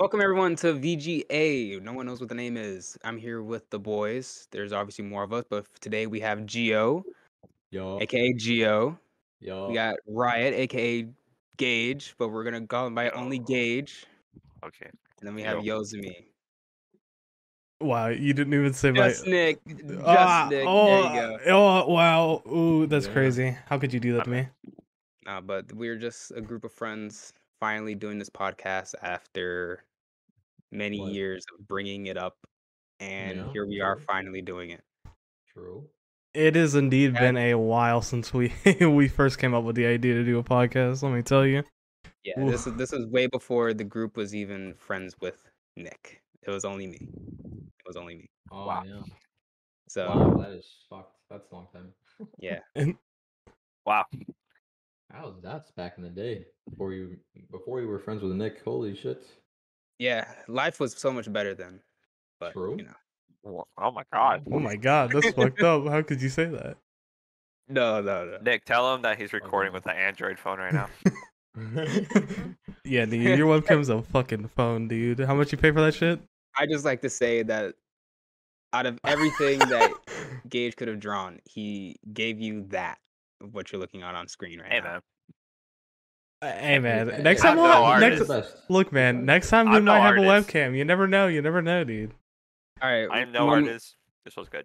Welcome everyone to VGA. No one knows what the name is. I'm here with the boys. There's obviously more of us, but today we have Geo, Yo, aka Geo. yo. We got Riot, aka Gage, but we're gonna go by only Gage. Okay. And then we have Yo. Yozumi. Wow, you didn't even say my. Just Nick. Just Ah, Nick. oh, there you go. oh, wow. Ooh, that's Yeah. crazy. How could you do that to me? Uh, but we're just a group of friends finally doing this podcast after many What? years of bringing it up. And Yeah, here we are finally doing it. True. It has indeed Yeah. been a while since we we first came up with the idea to do a podcast. Let me tell you. Yeah, Oof. this is this was way before the group was even friends with Nick. It was only me. It was only me. Oh Wow. yeah. So wow, that is fucked. That's a long time. yeah, Wow. Was that back in the day? Before you before you were friends with Nick. Holy shit. Yeah, life was so much better then. But True. you know, Wha- Oh my god. Oh my god, that's fucked up. How could you say that? no, no, no. Nick, tell him that he's oh, recording with the Android phone right now. Yeah, dude, your webcam's a fucking phone, dude. How much you pay for that shit? I just like to say that out of everything that Gage could have drawn, he gave you that of what you're looking at on screen right now. hey now. man. Hey man, next I'm time, no we'll, artist. next best. look, man, next time we I'm no might have a webcam. You never know. You never know, dude. All right, I am no one- artist. This was good.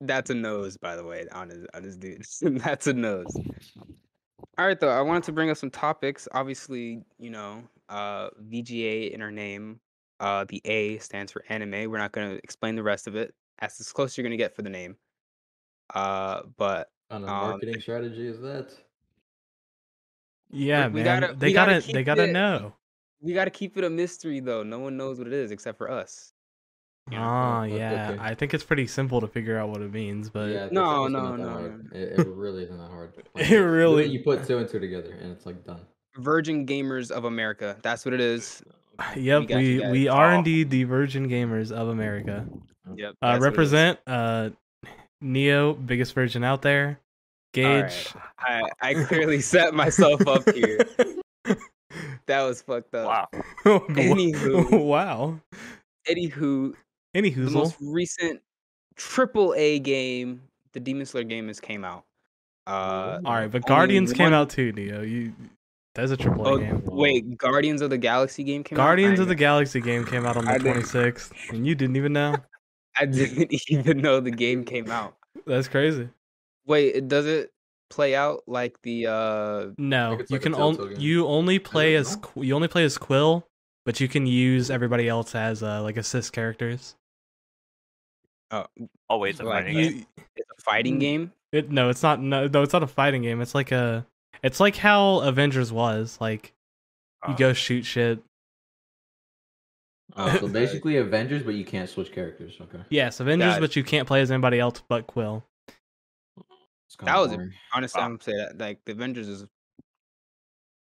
That's a nose, by the way, on his on his dude. That's a nose. All right, though. I wanted to bring up some topics. Obviously, you know, uh, VGA in our name. Uh, the A stands for anime. We're not going to explain the rest of it. That's as close as you're going to get for the name. Uh, but What kind of um, marketing strategy is that? Yeah, we man. gotta- they we gotta gotta, they gotta it- know. we got to keep it a mystery, though. No one knows what it is except for us. you know, Ah, yeah. okay. I think it's pretty simple to figure out what it means, but yeah, it's No, honestly no, no, no. It, it really isn't that hard. It really- you put two and two together and it's like done. Virgin Gamers of America. That's what it is. yep, got you we we are Oh. indeed the Virgin Gamers of America. Yep. Uh, that's what it is. represent uh Neo, biggest virgin out there. All right. Gage. I, I clearly set myself up here. That was fucked up. Wow. Anywho. wow. Anywho, Any the most recent triple A game, the Demon Slayer game, has came out. Uh, All right, but only Guardians came out too, Neo. You that's a triple A oh, game. wait, Guardians of the Galaxy game came out. Guardians out. of the Galaxy game came out on the 26th, and you didn't even know. I didn't even know the game came out. That's crazy. Wait, does it play out like the uh? No, it's you like can only you only play as. Qu- you only play as Quill, but you can use everybody else as uh, like assist characters. Oh, Oh it's a Like, fighting You- game. it's a fighting game. It no, it's not. No, no, it's not a fighting game. It's like a. It's like how Avengers was. Like you Oh. go shoot shit. Oh, so basically Avengers, but you can't switch characters. Okay. Yes, Avengers, Got but you can't play as anybody else but Quill. It's That was boring. honestly, Wow. I'm gonna say that like the Avengers is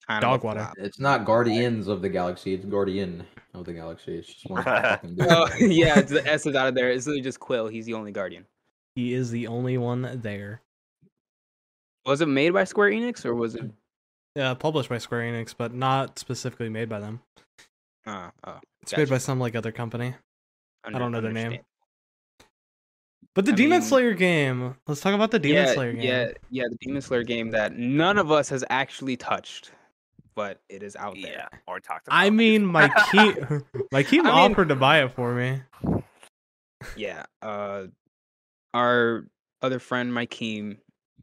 kind Dog of a water. flop. It's not Guardians of the Galaxy. It's Guardian of the Galaxy. It's just one. Oh yeah, it's the S is out of there. It's literally just Quill. He's the only Guardian. He is the only one there. Was it made by Square Enix or was it? Yeah, published by Square Enix, but not specifically made by them. Uh, oh, It's made by some like other company. under- don't know their name. Understand. But the I Demon mean- Slayer game. Let's talk about the Demon yeah, Slayer game. Yeah, yeah, the Demon Slayer game that none of us has actually touched, but it is out there. Yeah. Or talked about. I mean, my key, my key I mean- offered to buy it for me. Yeah. Uh, our other friend, Mikeem,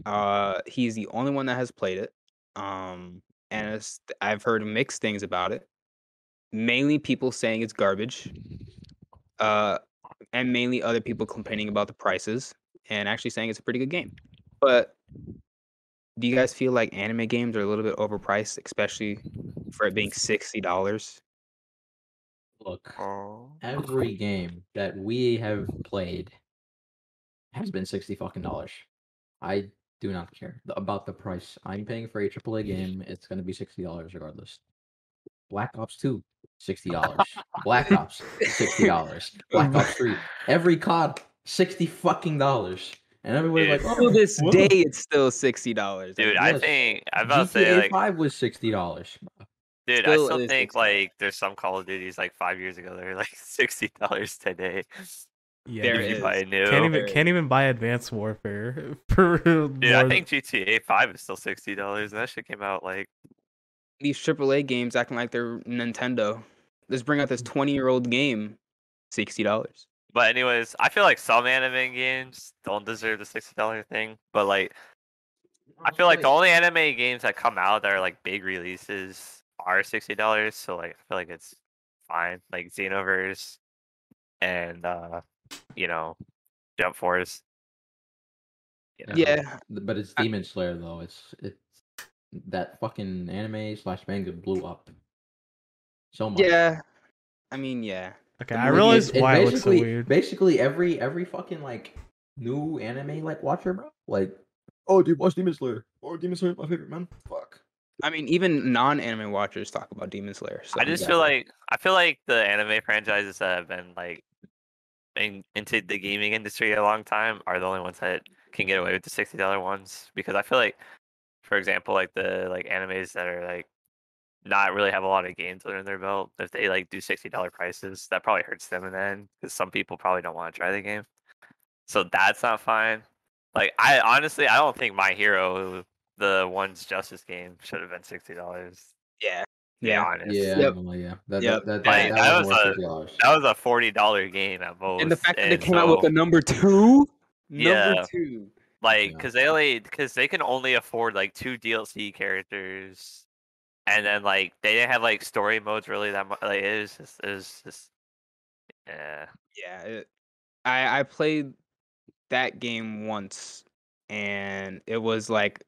uh, he's the only one that has played it. Um, and it's, I've heard mixed things about it. Mainly people saying it's garbage. Uh, and mainly other people complaining about the prices and actually saying it's a pretty good game. But do you guys feel like anime games are a little bit overpriced, especially for it being sixty dollars? Look, every game that we have played has been sixty fucking dollars. I do not care about the price. I'm paying for a AAA game. It's going to be sixty dollars regardless. Black Ops Two, sixty dollars. Black Ops, sixty dollars. Black oh Ops Three, every COD, sixty fucking dollars. And everybody's Dude. like, oh, To "Oh, this Whoa. day, it's still sixty dollars. Dude, I think I'm about to GTA say like Five was sixty dollars. Dude, I Still still think $60. like there's some Call of Duties like five years ago that are like sixty dollars today. Yeah, There you buy a new. can't even can't even buy Advanced Warfare for. Dude, I think GTA Five is still sixty dollars. and That shit came out like These AAA games acting like they're Nintendo. Let's bring out this Mm. 20 year old game, sixty dollars. But anyways, I feel like some anime games don't deserve the sixty dollar thing. But like, I feel like the only anime games that come out that are like big releases are sixty dollars. So like, I feel like it's fine. Like Xenoverse and uh, you know, Jump Force. You know? Yeah, but it's Demon Slayer though. It's it's that fucking anime slash manga blew up so much. yeah. I mean, yeah. Okay, The I movie realize is- it's why it looks so weird. Basically, every every fucking like new anime like watcher, bro. Like, oh, dude, watch Demon Slayer. Oh, Demon Slayer, my favorite man. Fuck. I mean, even non-anime watchers talk about Demon Slayer. So I just Yeah. feel like I feel like the anime franchises that have been like in, into the gaming industry a long time are the only ones that can get away with the sixty dollar ones because I feel like, for example, like the like animes that are like not really have a lot of games under their belt, if they like do sixty dollar prices, that probably hurts them in the end because some people probably don't want to try the game. So that's not fine. Like I honestly, I don't think My Hero, the one's Justice game, should have been sixty dollars. yeah, To yeah. honest. Yeah, Yep. yeah. That, Yep. that, that, Like, that, that was was a- That was a forty dollar game at most. And the fact that they and came out with so, a number two, Yeah. number two. Like because they only because they can only afford like two DLC characters, and then like they didn't have like story modes really that much. Like it was just it was just yeah. Yeah, it, I I played that game once, and it was like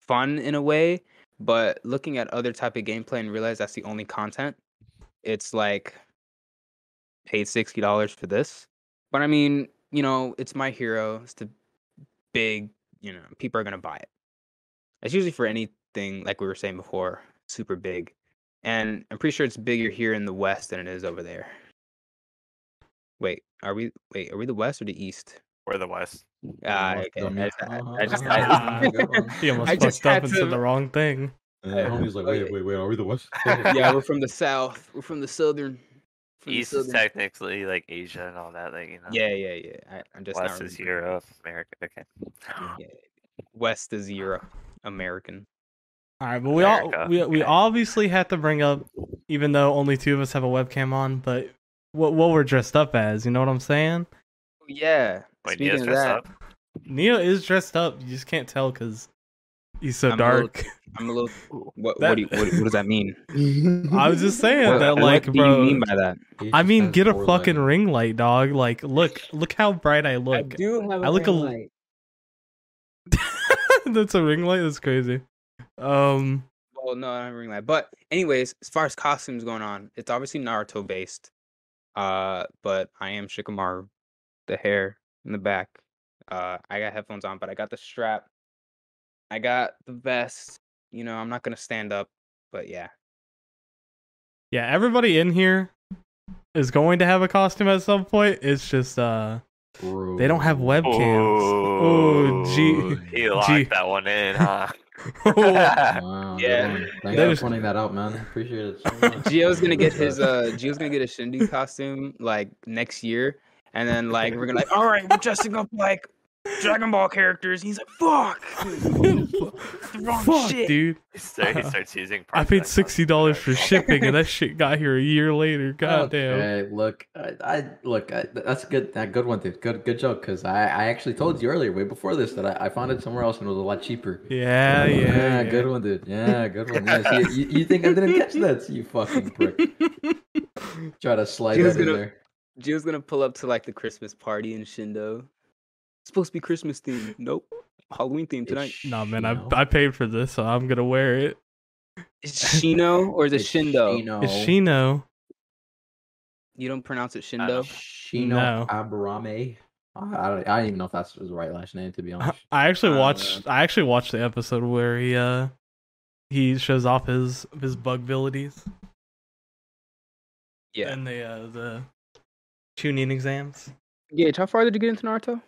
fun in a way. But looking at other type of gameplay and realize that's the only content, it's like paid sixty dollars for this. But I mean, you know, it's my hero. It's the big, you know, people are gonna buy it. It's usually for anything like we were saying before, super big. And I'm pretty sure it's bigger here in the West than it is over there. Wait, are we? Wait, are we the West or the East? We're the West. Ah, West okay. I just, I, I just, uh-huh. I, He almost I just fucked up had and said the wrong thing. Yeah, homie's like, wait, wait, wait, are we the West? yeah, we're from the South. We're from the Southern. From the East is technically like Asia and all that. Like you know. Yeah, yeah, yeah. I, I'm just not West is. Europe, America. Okay. Yeah. West is Europe, American. All right, but we all America, we we okay. obviously had to bring up, even though only two of us have a webcam on, but what what we're dressed up as. You know what I'm saying? Yeah. Wait, Speaking Neo's of that, up. Neo is dressed up. You just can't tell because he's so I'm a little- dark. I'm a little. What? That- What, do you, what, what does that mean? I was just saying What, that, like, what like, do you mean by that? I mean, get a fucking legs. ring light, dog. Like, look, look how bright I look. I do have I look a l- That's a ring light. That's crazy. Um, Well, no, I don't have a ring light. But anyways, as far as costumes going on, it's obviously Naruto based. Uh, but I am Shikamaru, the hair in the back. Uh, I got headphones on, but I got the strap. I got the vest. You know, I'm not gonna stand up, but yeah. yeah, everybody in here is going to have a costume at some point. It's just uh, they don't have webcams. Oh, gee, He locked gee. that one in, huh? Wow, Yeah. one. Thanks That for pointing that out, man. Appreciate it so much. Gio's gonna get his uh Gio's gonna get a Shindy costume like next year, and then like we're gonna like, all right, we're dressing up like Dragon Ball characters. He's like, fuck, the wrong Fuck, shit. dude. He start- he starts using. I paid sixty dollars for shipping, and that shit got here a year later. God damn. Okay, look, I, I look. I, that's a good. That good one, dude. Good, good joke. Because I, I actually told you earlier, way before this, that I, I found it somewhere else and it was a lot cheaper. Yeah, yeah, yeah. good one, dude. Yeah, good one. Yeah, see, you, you think I didn't catch that? You fucking prick. Try to slide He was that in gonna- there. Gio's gonna pull up to like the Christmas party in Shindo. It's supposed to be Christmas themed. Nope. Halloween themed tonight. It's No man, I I paid for this, so I'm gonna wear it. Is Shino or is it It's Shindo? Shino. It's Shino. You don't pronounce it I don't. Shindo? Shino No. Aburame. I, I don't. I don't even know if that's his right last name, to be honest. I actually Uh, watched. I actually watched the episode where he uh he shows off his his bug abilities Yeah. and the uh the Chunin exams. Gage, how far did you get into Naruto?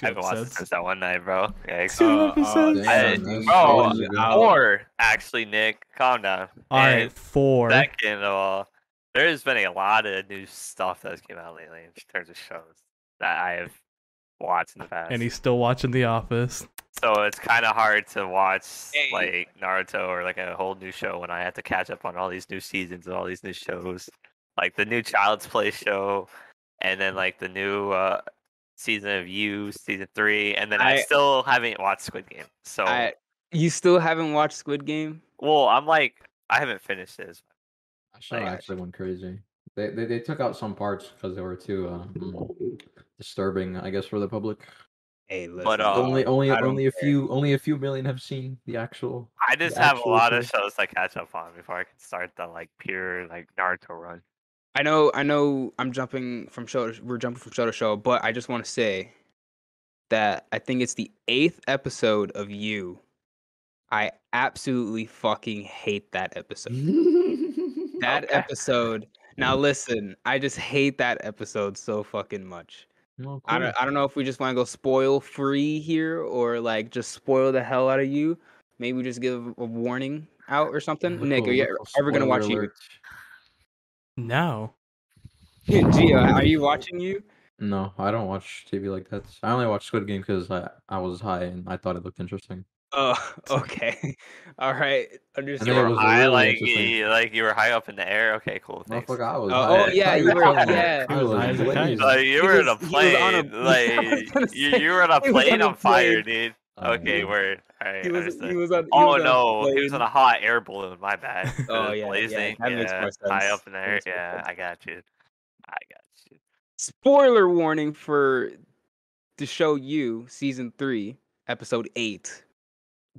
Two I haven't watched it since that one night, bro. Yikes. Two Uh, uh, episodes. I- bro, crazy, uh, actually, Nick, calm down. All And right, four. Second of all, there's been a lot of new stuff that's came out lately in terms of shows that I have watched in the past. And he's still watching The Office. So it's kind of hard to watch Hey. like Naruto or like a whole new show when I have to catch up on all these new seasons and all these new shows, like the new Child's Play show, and then like the new uh, season of You, season three, and then I, I- still haven't watched Squid Game. So, I, you still haven't watched Squid Game? well, I'm like, I haven't finished this. That show I actually went crazy. They, they they took out some parts because they were too uh, mm, disturbing, I guess, for the public. Hey, listen. But, uh, only only I don't only a care. few only a few million have seen the actual. I just have a actual lot of shows to catch up on before I can start the like pure like Naruto run. I know, I know. I'm jumping from show. To, we're jumping from show to show, but I just want to say that I think it's the eighth episode of You. I absolutely fucking hate that episode. That Okay. episode. Now listen, I just hate that episode so fucking much. Oh, I don't, I don't know if we just want to go spoil free here or like just spoil the hell out of you. Maybe we just give a warning out or something. Nick, are you ever gonna watch spoiler you? Alert. No. Gia, are you watching you? No, I don't watch TV like that. I only watch Squid Game because I, I was high and I thought it looked interesting. Oh, okay. All right. And You then it Understood. were was high, really like you, like you were high up in the air. Okay, cool. Thanks. Motherfucker, I was Oh, oh, yeah, you were- yeah. I was was high as a blazing. kite. Like you were in a he was on a- plane, like you, you were on a plane on a on fire, dude. Oh, Okay, yeah. word. Right, He was, understood. he was on. he Oh was on no, he was on a hot air balloon. My bad. Oh, yeah, yeah, blazing. that makes more High up in the That air. makes more Yeah. I got you. I got you. Spoiler warning for the show you season three episode eight.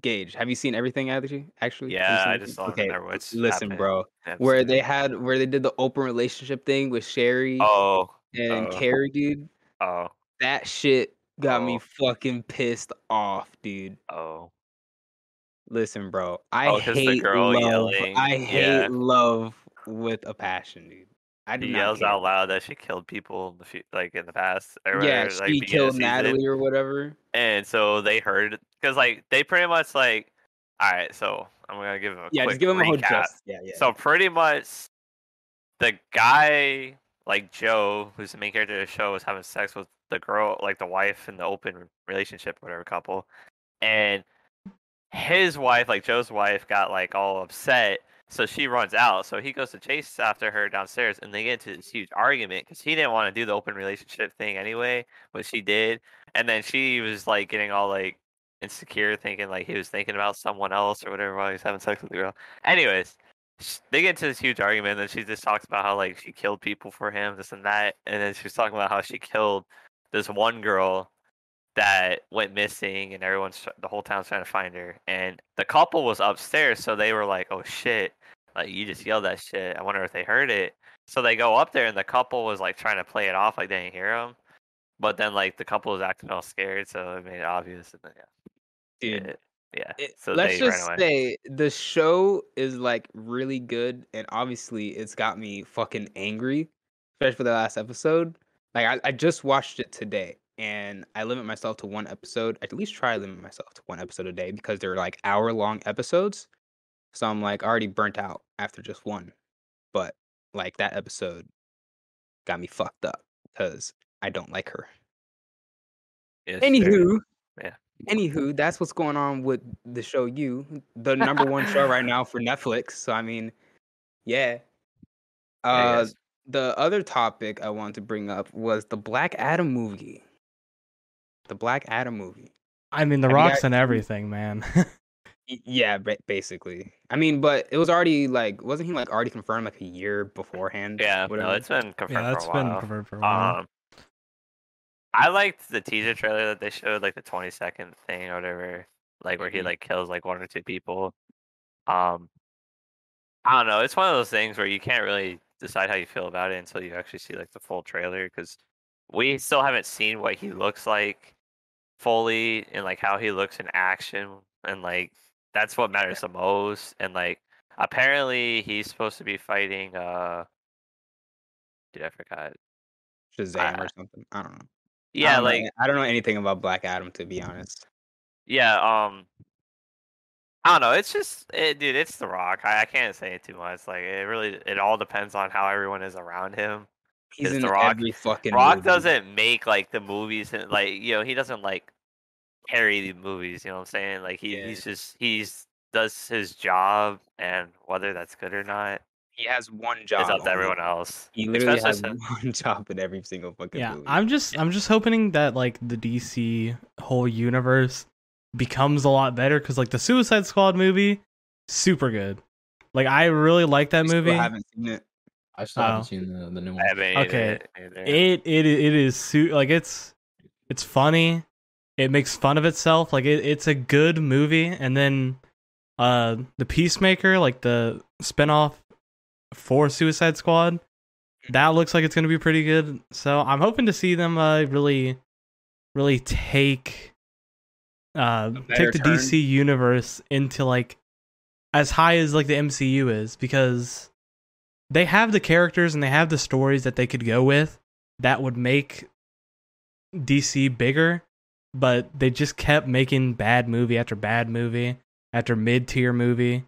Gage, have you seen everything? Actually, actually, Yeah, I just saw Okay, what's listen, bro. Where they had where they did the open relationship thing with Sherry Oh, and oh. Cary, dude. oh, That shit got me Oh. fucking pissed off, dude. oh. Listen, bro. I Oh, hate girl love. yelling, I yeah. hate love with a passion, dude. I She yells care. out loud that she killed people in the fu- like in the past. Or Yeah, whatever, she of killed. Natalie or whatever. and so they heard because like they pretty much like all right so i'm gonna give them a Yeah, just give him a whole recap. Yeah, yeah. so pretty much the guy like joe who's the main character of the show was having sex with the girl like the wife in the open relationship whatever couple. And his wife like joe's wife got like all upset so she runs out. So he goes to chase after her downstairs and they get into this huge argument because he didn't want to do the open relationship thing anyway but she did. And then she was like getting all like insecure thinking like he was thinking about someone else or whatever while he was having sex with the girl. Anyways they get into this huge argument and she just talks about how like she killed people for him this and that and then she was talking about how she killed this one girl that went missing and everyone's the whole town's trying to find her and the couple was upstairs so they were like oh shit like you just yelled that shit i wonder if they heard it so they go up there and the couple was like trying to play it off like they didn't hear them but then like the couple was acting all scared so it made it obvious and then yeah dude. it- yeah it- so let's just say the show is like really good, and obviously it's got me fucking angry, especially for the last episode. Like I, I just watched it today, and I limit myself to one episode. I at least try to limit myself to one episode a day because they're like hour long episodes. So I'm like already burnt out after just one. But like that episode got me fucked up because I don't like her. Yes. Anywho, Yeah. Anywho, that's what's going on with the show You, the number one show right now for Netflix. So I mean, yeah. Yeah, Uh, yes. the other topic I wanted to bring up was the Black Adam movie. The Black Adam movie. I mean, The Have Rock's guys and everything, man. Yeah, basically. I mean, but it was already like, wasn't he like already confirmed like a year beforehand? yeah no whatever? it's been confirmed yeah, that's for a been while confirmed for a while. Um, I liked the teaser trailer that they showed, like the twenty second thing or whatever, like where he Mhm. like kills like one or two people. Um, I don't know. It's one of those things where you can't really decide how you feel about it until you actually see like the full trailer because we still haven't seen what he looks like fully and like how he looks in action and like that's what matters the most and like apparently he's supposed to be fighting uh dude i forgot Shazam or something. I don't know. I Yeah, know like a- I don't know anything about Black Adam to be honest. yeah, um, I don't know. It's just, it, dude, it's The Rock. I, I can't say it too much. Like it really, it all depends on how everyone is around him. He's in The Rock- every fucking Rock movie. doesn't make like the movies, and like you know, he doesn't like carry the movies. You know what I'm saying? Like he, Yeah. he's just he's does his job, and whether that's good or not He has one job. is up to everyone else. He literally Especially has since- one job in every single fucking Yeah, movie. I'm just I'm just hoping that like the DC whole universe becomes a lot better because like the Suicide Squad movie, super good. Like I really like that movie I haven't seen it. I still Oh. haven't seen the, the new one. I haven't Okay. either- either. It it it is su- like it's it's funny. It makes fun of itself. Like it, it's a good movie. And then uh the Peacemaker, like the spinoff for Suicide Squad, that looks like it's gonna be pretty good. So I'm hoping to see them uh really really take uh take the turn. DC universe into like as high as like the MCU is because they have the characters and they have the stories that they could go with that would make DC bigger, but they just kept making bad movie after bad movie after mid tier movie.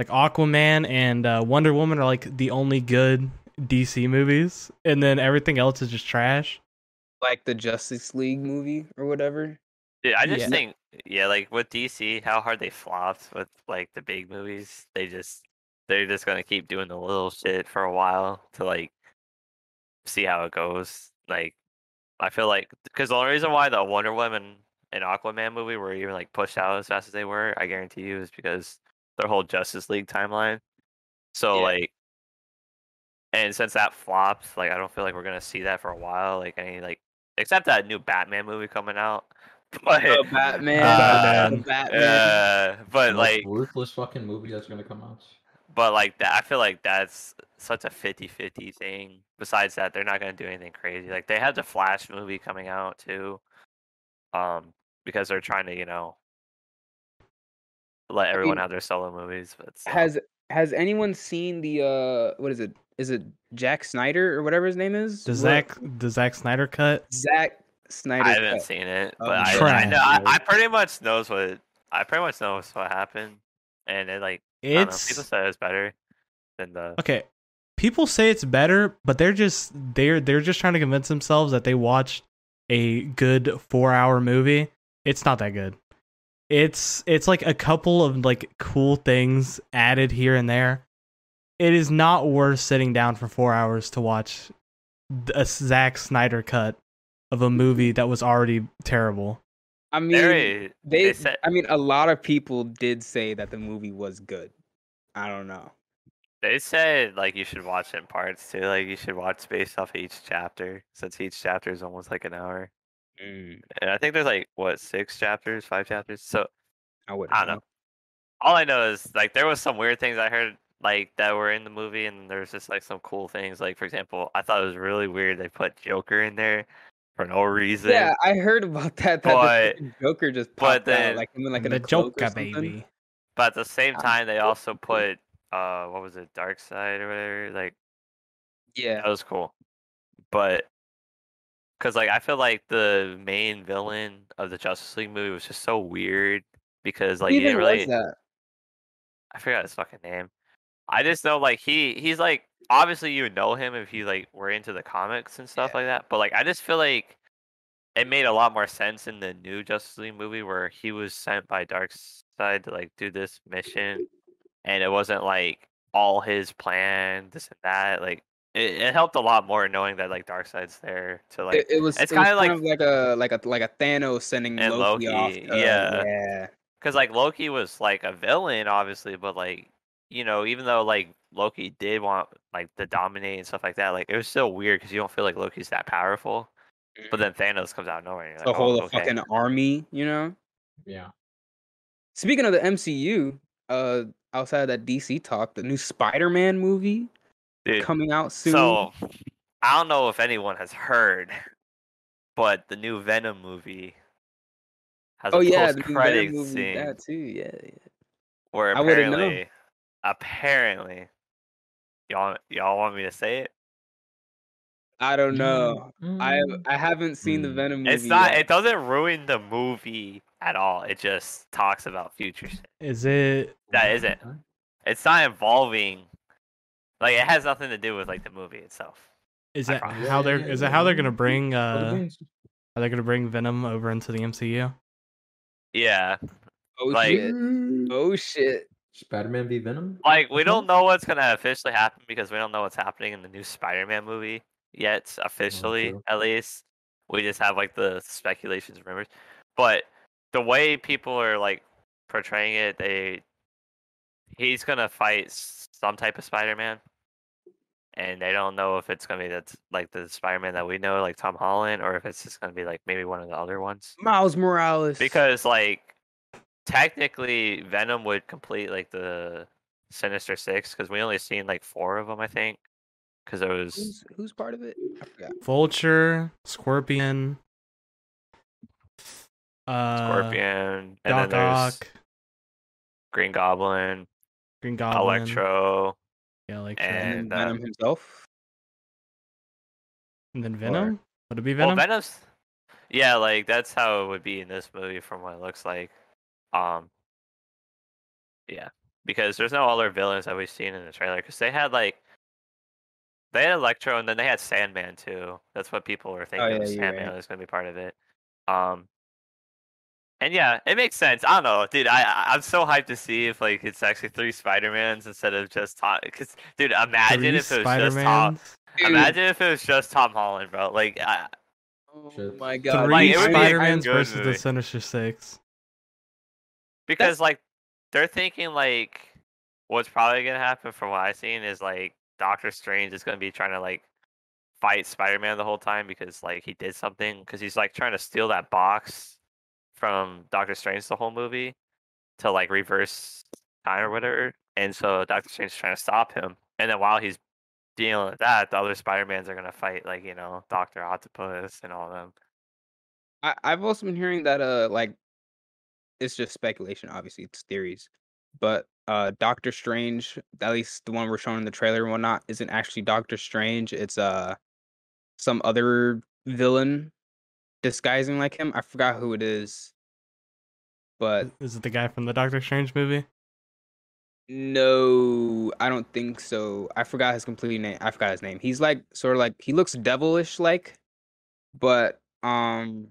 Like Aquaman and uh, Wonder Woman are like the only good DC movies, and then everything else is just trash. Like the Justice League movie or whatever. Dude, I just Yeah. think, yeah, like with DC, how hard they flopped with like the big movies. They just, they're just gonna keep doing the little shit for a while to like see how it goes. Like, I feel like because the only reason why the Wonder Woman and Aquaman movie were even like pushed out as fast as they were, I guarantee you, is because their whole Justice League timeline. So Yeah. like, and since that flopped, like I don't feel like we're gonna see that for a while. Like any like, except that new Batman movie coming out. But The Batman. Batman. Batman. uh, but most like, ruthless fucking movie that's gonna come out. but like that, I feel like that's such a 50-50 thing. Besides that, they're not gonna do anything crazy. Like they had the Flash movie coming out too, um, because they're trying to, you know, let everyone mean, have their solo movies. But still. Has Has anyone seen the uh what is it? Is it Jack Snyder or whatever his name is? The What- Zack the Zack Snyder cut. Zack Snyder. I haven't cut. seen it, Oh, but I, I know I, I pretty much knows what I pretty much knows what happened, and it like I don't know, people It's said it's better than the okay. People say it's better, but they're just they're they're just trying to convince themselves that they watched a good four hour movie. It's not that good. It's it's like a couple of like cool things added here and there. It is not worth sitting down for four hours to watch a Zack Snyder cut of a mm-hmm. movie that was already terrible. I mean, Very- they. they said- I mean, a lot of people did say that the movie was good. I don't know. They said like you should watch it in parts too. Like you should watch based off each chapter, since each chapter is almost like an hour. Mm, And I think there's like what six chapters, five chapters. So I wouldn't. I don't know. All I know is like there was some weird things I heard like that were in the movie, and there's just like some cool things. Like for example, I thought it was really weird they put Joker in there for no reason. Yeah, I heard about that. That But- Joker just but popped then- out, like in like in the a Joker baby. But at the same Um, time, they also put uh what was it, Darkseid or whatever. Like Yeah, that was cool, but because like I feel like the main villain of the Justice League movie was just so weird because like he didn't really. I forgot his fucking name. I just know like he he's like obviously you would know him if you like were into the comics and stuff Yeah. like that. But like I just feel like it made a lot more sense in the new Justice League movie where he was sent by Darkseid to like do this mission, and it wasn't like all his plan, this and that. Like it, it helped a lot more knowing that like Darkseid's there to like it, it was. it's it kinda like- kind of like a like a like a Thanos sending And Loki, off. Loki, to- yeah. yeah. because like Loki was like a villain, obviously, but like you know, even though like Loki did want like to dominate and stuff like that, like it was still weird because you don't feel like Loki's that powerful. But then Thanos comes out of nowhere. And you're the whole oh, okay. fucking army, you know. Yeah. Speaking of the MCU, uh, outside of that DC talk, the new Spider-Man movie Dude, coming out soon. So I don't know if anyone has heard, but the new Venom movie has oh a yeah, post the new Venom credit movie, scene that too. Yeah, yeah. where I apparently, apparently, y'all y'all want me to say it? I don't know. I Mm. I haven't seen the Mm. Venom movie. It's not. yet. It doesn't ruin the movie at all. It just talks about future shit. Is it? That isn't. It's not involving. Like it has nothing to do with like the movie itself. Is that how they're? Is that how they're gonna bring? Uh, are they gonna bring Venom over into the MCU? Yeah, Oh like- shit! Oh shit! Spider-Man v Venom. like we don't know what's gonna officially happen because we don't know what's happening in the new Spider-Man movie yet. Officially, true. at least, we just have like the speculations and rumors. But the way people are like portraying it, they he's gonna fight some type of Spider-Man, and they don't know if it's gonna be that like the Spider-Man that we know, like Tom Holland, or if it's just gonna be like maybe one of the other ones. Miles Morales. Because like technically Venom would complete like the Sinister Six because we only seen like four of them, I think. Because it was who's who's part of it? I forgot. Vulture, Scorpion, uh, Scorpion, and Doc then there's Ock, Green Goblin, Green Goblin, Electro. yeah, Electro, and- And, And, then Venom uh, himself. and then Venom. Would it be Venom? Well, Venom's yeah, like that's how it would be in this movie from what it looks like. Um, yeah, because there's no other villains that we've seen in the trailer because they had like they had Electro and then they had Sandman too. That's what people were thinking. yeah, Sandman right. was going to be part of it. Um, and yeah, it makes sense. I don't know, dude. I I- I'm so hyped to see if like it's actually three Spider Mans instead of just Tom. Because dude, imagine Three if it was just Tom. Dude, Imagine if it was just Tom Holland, bro. Like, I, Oh my god! Three Like, it would be a Spider-Mans good versus the. Sinister Six. because like they're thinking like what's probably gonna happen from what I've seen is like Doctor Strange is gonna be trying to like fight Spider Man the whole time because like he did something because he's like trying to steal that box from Doctor Strange the whole movie to like reverse time or whatever, and so Doctor Strange is trying to stop him, and then while he's dealing with that, the other Spider Mans are gonna fight like you know Doctor Octopus and all of them. I, I've also been hearing that uh like it's just speculation, obviously it's theories, but uh Doctor Strange, at least the one we're showing in the trailer and whatnot, isn't actually Doctor Strange. It's uh some other villain disguising like him. I forgot who it is, but Is it the guy from the Doctor Strange movie? no, I don't think so. I forgot his complete name. I forgot his name. He's like sort of like he looks devilish like, but um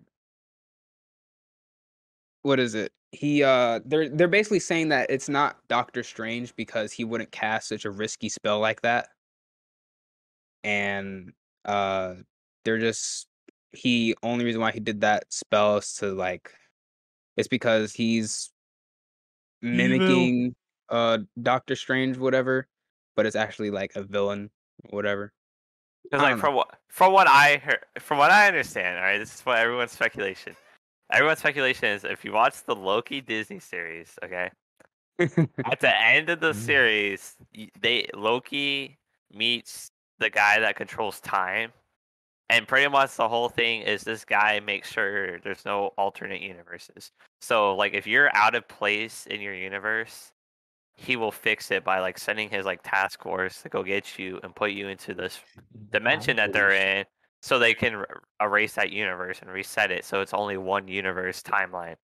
what is it? He uh they're they're basically saying that it's not Doctor Strange because he wouldn't cast such a risky spell like that. And uh they're just he only reason why he did that spell is to like it's because he's mimicking uh Doctor Strange whatever, but it's actually like a villain whatever. Because like from what from what I heard, from what I understand, all right, this is what everyone's speculation. Everyone's speculation is if you watch the Loki Disney series, okay, at the end of the series, they Loki meets the guy that controls time, and pretty much the whole thing is this guy makes sure there's no alternate universes. So like if you're out of place in your universe, he will fix it by like sending his like task force to go get you and put you into this dimension that they're in so they can r- erase that universe and reset it so it's only one universe timeline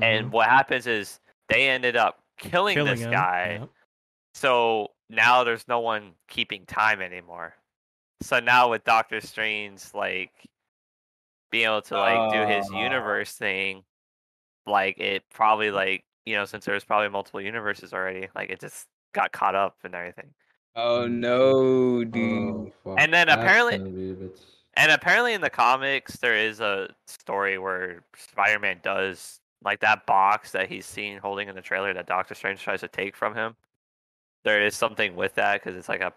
and Mhm. what happens is they ended up killing, Killing this him, guy yep. so now there's no one keeping time anymore so now with doctor strange like being able to like do his Oh. universe thing like it probably like you know since there's probably multiple universes already like it just got caught up and everything oh no, oh, dude. Oh, fuck. And then That's apparently- gonna be a bit- And apparently in the comics there is a story where Spider-Man does like that box that he's seen holding in the trailer that Doctor Strange tries to take from him. There is something with that because it's like a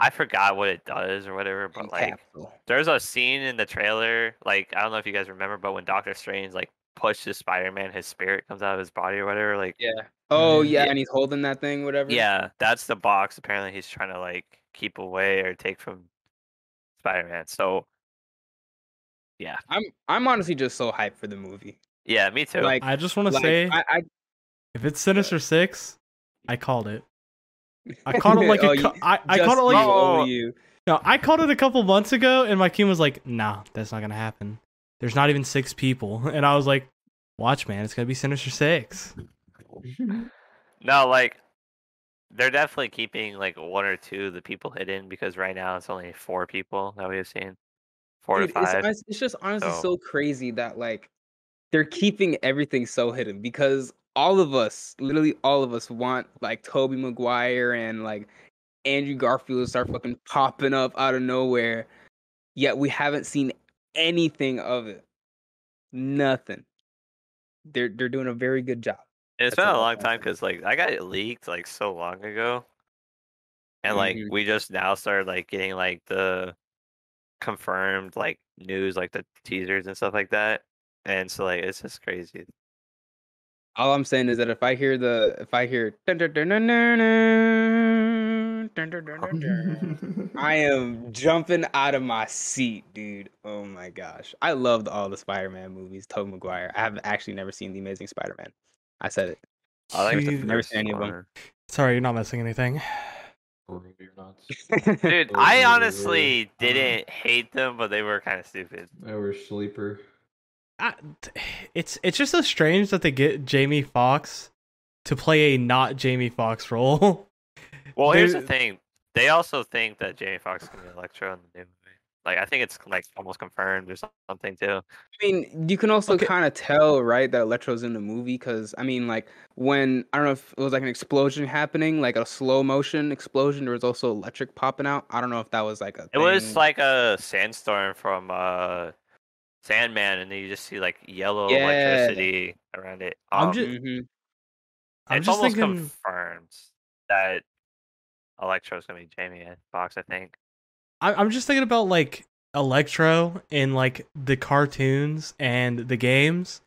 I forgot what it does or whatever, but Time like capsule. there's a scene in the trailer like I don't know if you guys remember, but when Doctor Strange like pushes Spider-Man, his spirit comes out of his body or whatever. Like Yeah. Oh mm-hmm. Yeah. yeah, and he's holding that thing, whatever. yeah, that's the box. Apparently he's trying to like keep away or take from Spider-Man. So yeah, I'm I'm honestly just so hyped for the movie. yeah, me too. Like, I just want to like say, I, I if it's Sinister Six, I called it. I called it like Oh, a. you- I, I just called it like you, Oh. you. No, I called it a couple months ago, and my team was like, "Nah, that's not gonna happen. There's not even six people." And I was like, "Watch, man, it's gonna be Sinister Six. No, like they're definitely keeping like one or two of the people hidden because right now it's only four people that we have seen. Four Dude, to it's, five. honest- it's just honestly So- so crazy that like they're keeping everything so hidden because all of us, literally all of us, want like Tobey Maguire and like Andrew Garfield to start fucking popping up out of nowhere. Yet we haven't seen anything of it. Nothing. They're they're doing a very good job. And it's That's been a long time because like I got it leaked like so long ago, and like Mhm. we just now started like getting like the confirmed like news, like the teasers and stuff like that. And so like it's just crazy. All I'm saying is that if I hear the if I hear I am jumping out of my seat, dude. Oh my gosh. I loved all the Spider-Man movies, Tobey Maguire. I have actually never seen The Amazing Spider-Man. I said it. I like the Jeez. Never first seen any of 'em. one. Sorry, you're not missing anything. Or maybe you're not. Dude, Oh, I honestly Uh, didn't hate them, but they were kind of stupid. They were sleeper. I, it's it's just so strange that they get Jamie Foxx to play a not Jamie Foxx role. Well, here's the thing. They also think that Jamie Foxx can be Electro in the new movie. Like I think it's like almost confirmed or something too. I mean, you can also Okay. kind of tell, right, that Electro's in the movie because I mean, like when I don't know if it was like an explosion happening, like a slow motion explosion. There was also electric popping out. I don't know if that was like a. It was like a sandstorm from uh Sandman, and then you just see like yellow Yeah. electricity around it. I'm Um, ju- Mhm. I'm it's just almost thinking. confirmed that Electro's gonna be Jamie Foxx. I think. I- I'm just thinking about like Electro in like the cartoons and the games,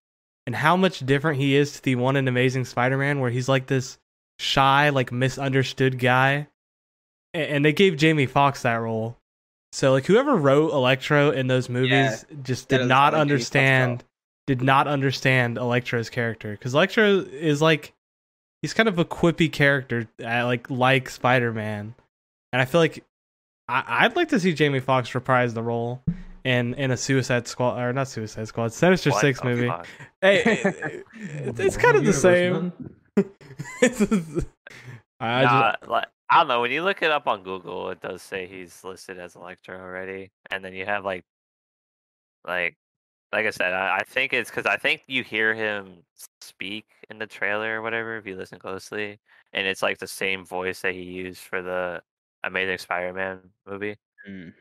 and how much different he is to the one in Amazing Spider-Man, where he's like this shy, like misunderstood guy, A- and they gave Jamie Foxx that role. So like whoever wrote Electro in those movies just did not how understand, did not understand Electro's character because Electro is like he's kind of a quippy character, uh, like like Spider-Man, and I feel like I, I'd like to see Jamie Foxx reprise the role in in a Suicide Squad or not Suicide Squad, Sinister What Six movie. fuck? Hey, it- it's, it's kind of the same. man. It's- I Nah, just, like, I don't know. When you look it up on Google, it does say he's listed as Electro already, and then you have like, like, like I said, I, I think it's because I think you hear him speak in the trailer or whatever if you listen closely, and it's like the same voice that he used for the Amazing Spider-Man movie. Mm.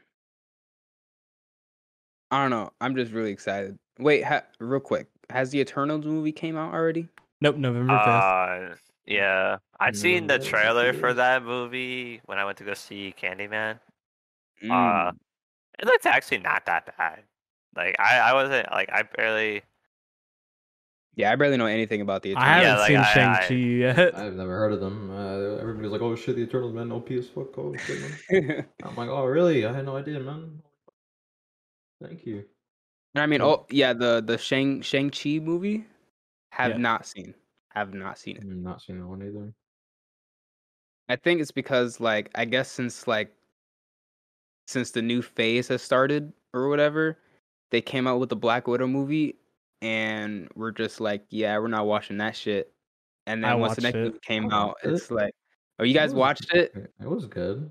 I don't know. I'm just really excited. Wait, ha- real quick. Has the Eternals movie came out already? nope, November fifth. Uh, yeah, I'd seen the trailer for that movie when I went to go see Candyman. Mm. Uh, it looked actually not that bad. Like I, I wasn't like I barely. yeah, I barely know anything about the I haven't Yeah, like, seen Shang Chi yet. I've never heard of them. Uh, everybody's like, "Oh shit, the Eternals, man, OP as fuck." Oh shit, man. I'm like, "Oh really? I had no idea, man." Thank you. And I mean, Oh. oh yeah, the the Shang Shang Chi movie. Have Yeah. not seen. Have not seen it. I've not seen that one either. I think it's because like I guess since like since the new phase has started or whatever, they came out with the Black Widow movie and we're just like, yeah, we're not watching that shit. And then I once the next it. movie came I out, watched it. it's like, oh, you guys was- watched it? It was good.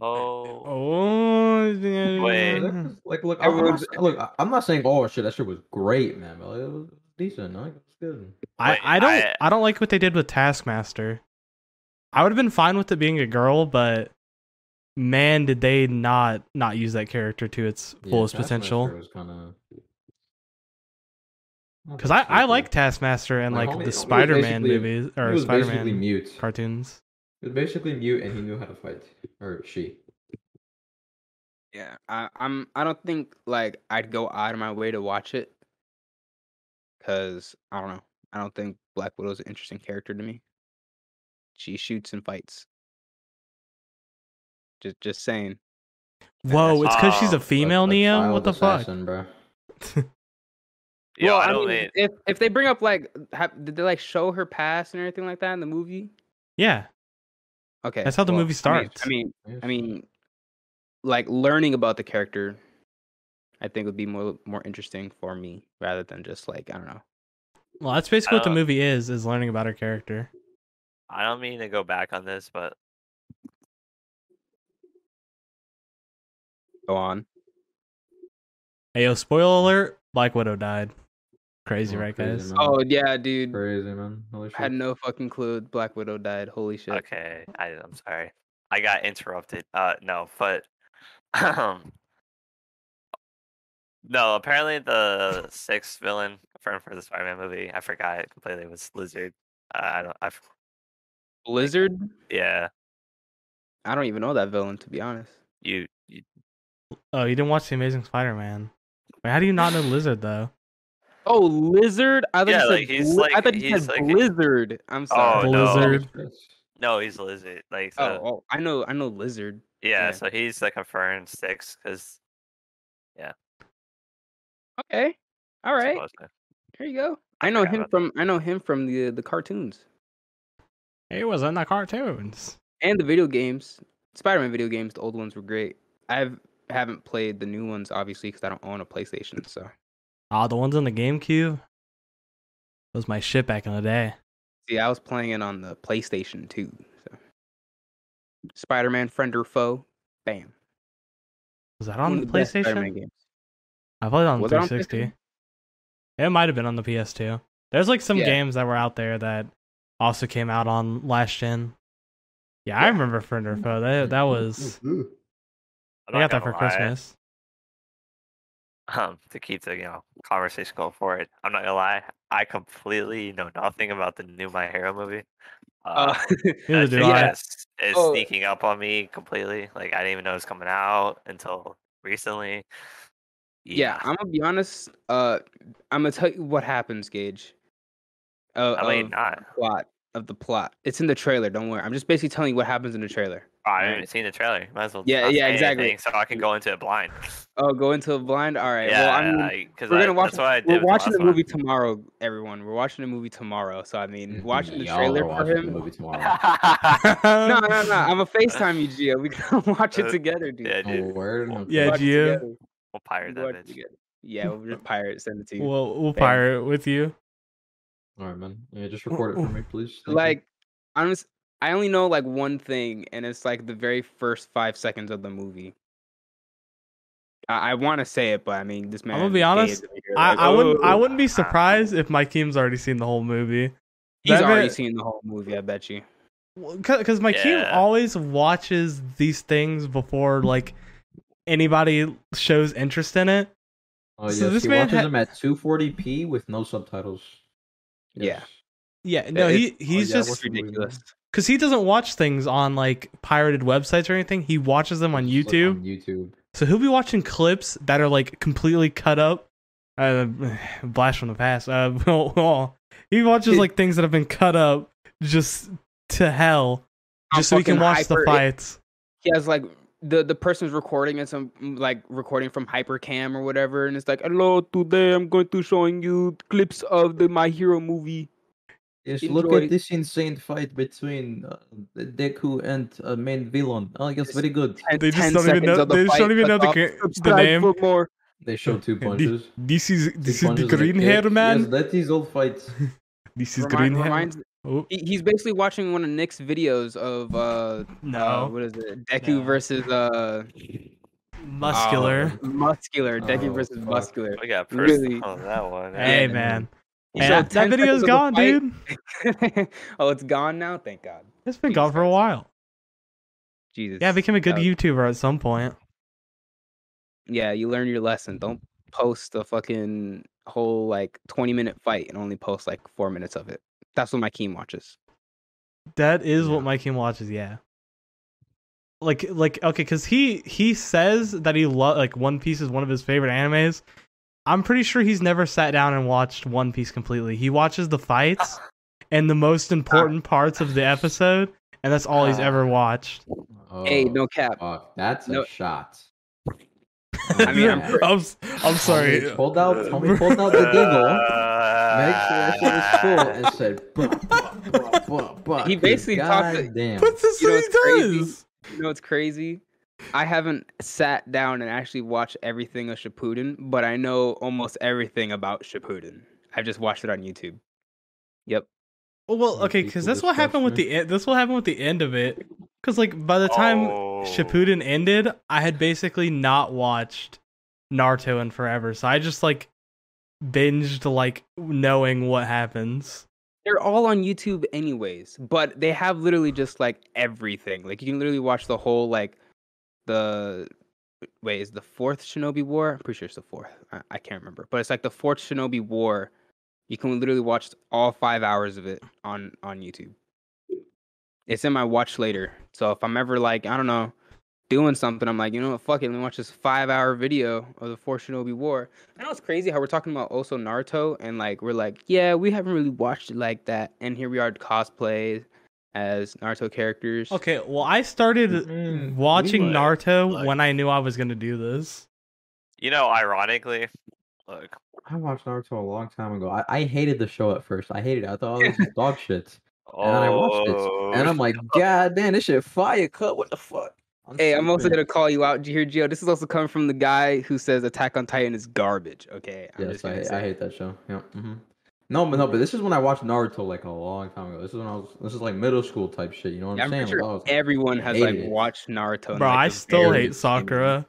Oh, Oh, yeah. Wait. Like, look, I'm not, look, I- I'm not saying, "Oh shit, that shit was great, man." But like, it was decent. Like, it was good. I, I don't I- uh, I, don't like what they did with Taskmaster. I would have been fine with it being a girl, but man, did they not not use that character to its Yeah, fullest Taskmaster potential? Was kind of. Because I, I like Taskmaster and Like, like homie- the he was Spider-Man basically- movies He or was basically Spider-Man mute. cartoons. He was basically mute, and he knew how to fight, or she. Yeah, I, I'm. I don't think like I'd go out of my way to watch it, cause I don't know. I don't think Black Widow's an interesting character to me. She shoots and fights. Just, just saying. Whoa, it's because she's a female A- a Neo. child What the fuck? assassin, bro. yeah. well, I I don't mean, mean, if if they bring up like, have, did they like show her past and everything like that in the movie? Yeah, Okay, That's how the movie I mean- starts. I mean, I mean, like learning about the character, I think would be more more interesting for me rather than just like I don't know. Well, that's basically what the Uh, movie is: is learning about her character. I don't mean to go back on this, but Go on. Hey, yo, spoiler alert: Black Widow died. Crazy, Oh, right, crazy, guys? man. Oh yeah, dude. Crazy man. Holy shit. I had no fucking clue Black Widow died. Holy shit. okay, I, I'm sorry. I got interrupted. Uh, no, but um, no. Apparently, the sixth villain confirmed for the Spider-Man movie, I forgot it completely, was Lizard. Uh, I don't. I f- Lizard. yeah. I don't even know that villain to be honest. You, you Oh, you didn't watch the Amazing Spider-Man? Wait, how do you not know Lizard though? Oh, Lizard? I thought Yeah, you said like, he's Bli- I like- thought you he's said like- Blizzard. I'm sorry. Oh, no. Blizzard. no, he's Lizard. Like Oh, so, oh, I know, I know Lizard. yeah, yeah. So he's the confirmed six because Okay, all right. Here you go. I know him from I know him from the the cartoons He was in the cartoons. and the video games. Spider-Man video games, the old ones were great. I've haven't played the new ones obviously because I don't own a PlayStation. So Ah, the ones on the GameCube. Was my shit back in the day. see, I was playing it on the PlayStation too. So Spider-Man, friend or foe, bam. Was that on the Spider-Man PlayStation? Games. I played on Was it on 360. PlayStation? It might have been on the PS2. There's like some Yeah. games that were out there that also came out on last gen. Yeah, I remember Friend or Foe. That that was Ooh. I'm I not got that for lie, Christmas. Um, to keep the you know conversation going forward, I'm not gonna lie. I completely know nothing about the new My Hero movie. Uh, Uh, Neither I do think I. It's, it's Oh. sneaking up on me completely. Like I didn't even know it was coming out until recently. Yeah, I'm gonna be honest. Uh, I'm gonna tell you what happens, Gage. Uh, I mean, not. plot of the plot. It's in the trailer. Don't worry. I'm just basically telling you what happens in the trailer. Oh, I haven't seen the trailer. Might as well. Yeah, yeah, exactly. anything So I can go into it blind. Oh, go into a blind. All right. yeah, well, I mean, because we're gonna watch. That's what I did. We're watching the the last movie tomorrow, everyone. We're watching the movie tomorrow. So I mean, watching the Y'all trailer are for watching him. The movie tomorrow. No, no, no. I'm a Facetime you, Gio. We can watch it Uh, together, dude. yeah, Oh, word? Yeah, Gio. Together. We'll pirate that bitch. Yeah, we'll just pirate send it to you. we'll we'll Bam. pirate it with you. All right, man. Yeah, just record it for me, please. Thank you. like, honest, I only know like one thing, and it's like the very first five seconds of the movie. I, I want to say it, but I mean, this man. I'm gonna be honest, here, I, like, I wouldn't I "Oh." wouldn't be oh. surprised if my Keem's already seen the whole movie. He's That already man- seen the whole movie. I bet you. because my Keem Yeah. always watches these things before like anybody shows interest in it. oh so yes, this he man watches ha- them at 240p with no subtitles. Yeah. Yes. Yeah, no, he It's- he's yeah, just what's- movie, ridiculous. because he doesn't watch things on like pirated websites or anything. He watches them on Just look YouTube. On YouTube. So he'll be watching clips that are like completely cut up. Uh, blast from the past. Uh, well, he watches like things that have been cut up just to hell, How just so he can fucking watch the hyper it- fights. He has like the the person's recording and some like recording from Hypercam or whatever, and it's like, "Hello, today I'm going to showing you clips of the My Hero movie." Yes, look at this insane fight between uh, Deku and uh, main villain. Oh, yes, very good. 10, They just 10 don't even know- the they fight, don't even know the off, ga- the subscribe name. For more. They show two Thi- punches. This is Two this is the punches and a green hair man. Yes, that is all fight. This is Remind- green hair. reminds, he- he's basically watching one of Nick's videos of uh, uh no, what is it? Deku No. versus uh muscular. uh, muscular. Deku Oh, versus fuck. muscular. We got Really- personal on that one. hey Yeah, man, He Hey, showed that, that 10 video's seconds of the gone, dude. oh, it's gone now. Thank God. It's been Jesus gone for a while. Jesus. Yeah, I became a good Uh, YouTuber at some point. Yeah, you learn your lesson. Don't post a fucking whole like 20 minute fight and only post like four minutes of it. That's what my Keem watches. That is Yeah. what my King watches. Yeah. Like, like, okay, because he he says that he lo- like One Piece is one of his favorite animes. I'm pretty sure he's never sat down and watched One Piece completely. He watches the fights and the most important parts of the episode, and that's all he's Ah. ever watched. Hey, Oh, no cap. Fuck, that's No- a shot. I mean, I'm Yeah. I'm, s- I'm sorry. Tommy pulled out, Tommy pulled out the giggle. Make sure that shit was full and said, "Bah, bah, bah, bah, bah," He 'cause basically talked to- goddamn. What's this You know he what's crazy? does? You know what's crazy? I haven't sat down and actually watched everything of Shippuden, but I know almost everything about Shippuden. I've just watched it on YouTube. Yep. Well, okay, because that's what happened with the end. That's what happened with the end of it. Because like by the time Oh. Shippuden ended, I had basically not watched Naruto in forever, so I just like binged like knowing what happens. They're all on YouTube anyways, but they have literally just like everything. Like you can literally watch the whole like the wait, is the fourth Shinobi War? I'm pretty sure it's the fourth. I, I can't remember. But it's like the fourth Shinobi War. You can literally watch all five hours of it on on YouTube. It's in my watch later. So if I'm ever like, I don't know, doing something, I'm like, you know what, fuck it, let me watch this five hour video of the fourth Shinobi War. I know it's crazy how we're talking about also Naruto and like we're like, yeah, we haven't really watched it like that, and here we are cosplay as Naruto characters. Okay, well I started Mm, we watching might, Naruto like- when I knew I was gonna do this. You know, ironically, look, I watched Naruto a long time ago. I, I hated the show at first. I hated it. I thought oh, this is dog shit. And I watched it, and I'm like, God damn, this shit fire cut. What the fuck? Hey, I'm also gonna call you out, Did you hear, Gio. This is also coming from the guy who says Attack on Titan is garbage. Okay, I'm Yes, just I, gonna I hate that show. Yeah. hmm No, but no, but this is when I watched Naruto like a long time ago. This is when I was. This is like middle school type shit. You know what Yeah, I'm I'm saying? pretty Like, I sure was, like, everyone has like it. watched Naruto. in, Bro, like, I still hate. Sakura.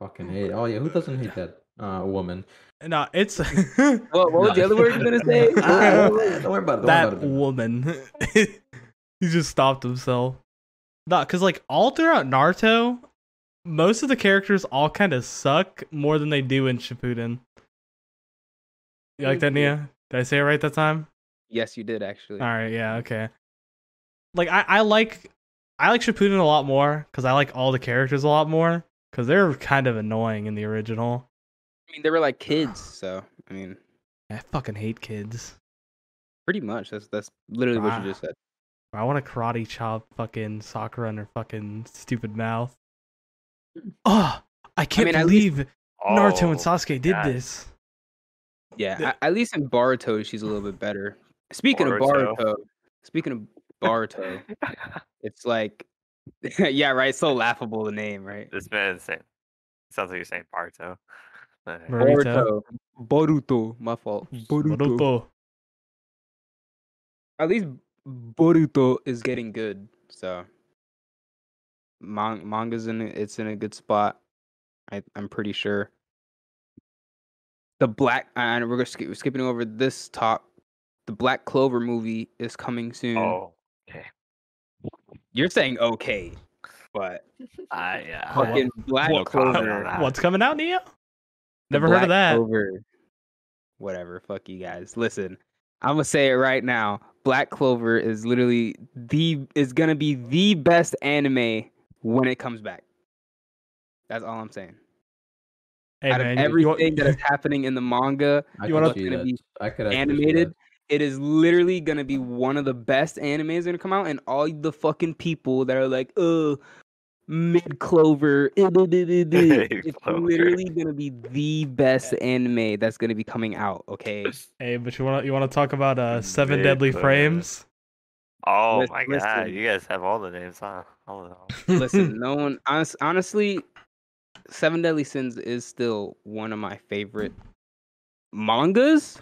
fucking hate. Oh yeah, who doesn't hate that uh, woman? No, it's What, what was the other word you were gonna say? Ah, don't worry about it. That about it. woman. he just stopped himself. Nah, cause like all throughout Naruto, most of the characters all kind of suck more than they do in Shippuden. You like that, Nia? Did I say it right that time? yes, you did actually. All right, yeah, okay. Like I, I like, I like Shippuden a lot more because I like all the characters a lot more because they're kind of annoying in the original. I mean, they were like kids, so I mean, I fucking hate kids. pretty much. That's that's literally what Ah. you just said. I want to karate chop fucking Sakura in her fucking stupid mouth. Oh, I can't mean, at least- believe Naruto Oh, and Sasuke did God. this. Yeah, The- at least in Boruto, she's a little bit better. Speaking Boruto. of Boruto, speaking of Boruto, it's like, yeah, right. So laughable the name, right? this man is saying, sounds like you're saying Barto. But- Boruto, Boruto, my fault. Boruto. Naruto. At least Boruto is getting good. So, Man- manga's in it. It's in a good spot. I, I'm pretty sure. The black, and we're gonna skip, we're skipping over this talk. The Black Clover movie is coming soon. Oh, okay. You're saying okay, but I uh, yeah. What- fucking Black what- Clover. What's coming out, Neo? The Never heard of that. Clover. Whatever. Fuck you guys. Listen, I'm gonna say it right now. Black Clover is literally the is gonna be the best anime when it comes back. That's all I'm saying. Hey Out man, of you- you- everything that is happening in the manga, I You wanna- see that. be I could animated, it is literally gonna be one of the best animes gonna come out, and all the fucking people that are like, "Oh, mid Clover," eh, duh, duh, duh, duh," it's literally gonna be the best anime that's gonna be coming out. Okay, hey, but you want to you want to talk about uh seven Big deadly Clover. frames? Oh Lis- my god, listen. you guys have all the names, huh? All of them. listen, no one, honest, honestly, Seven Deadly Sins is still one of my favorite mangas.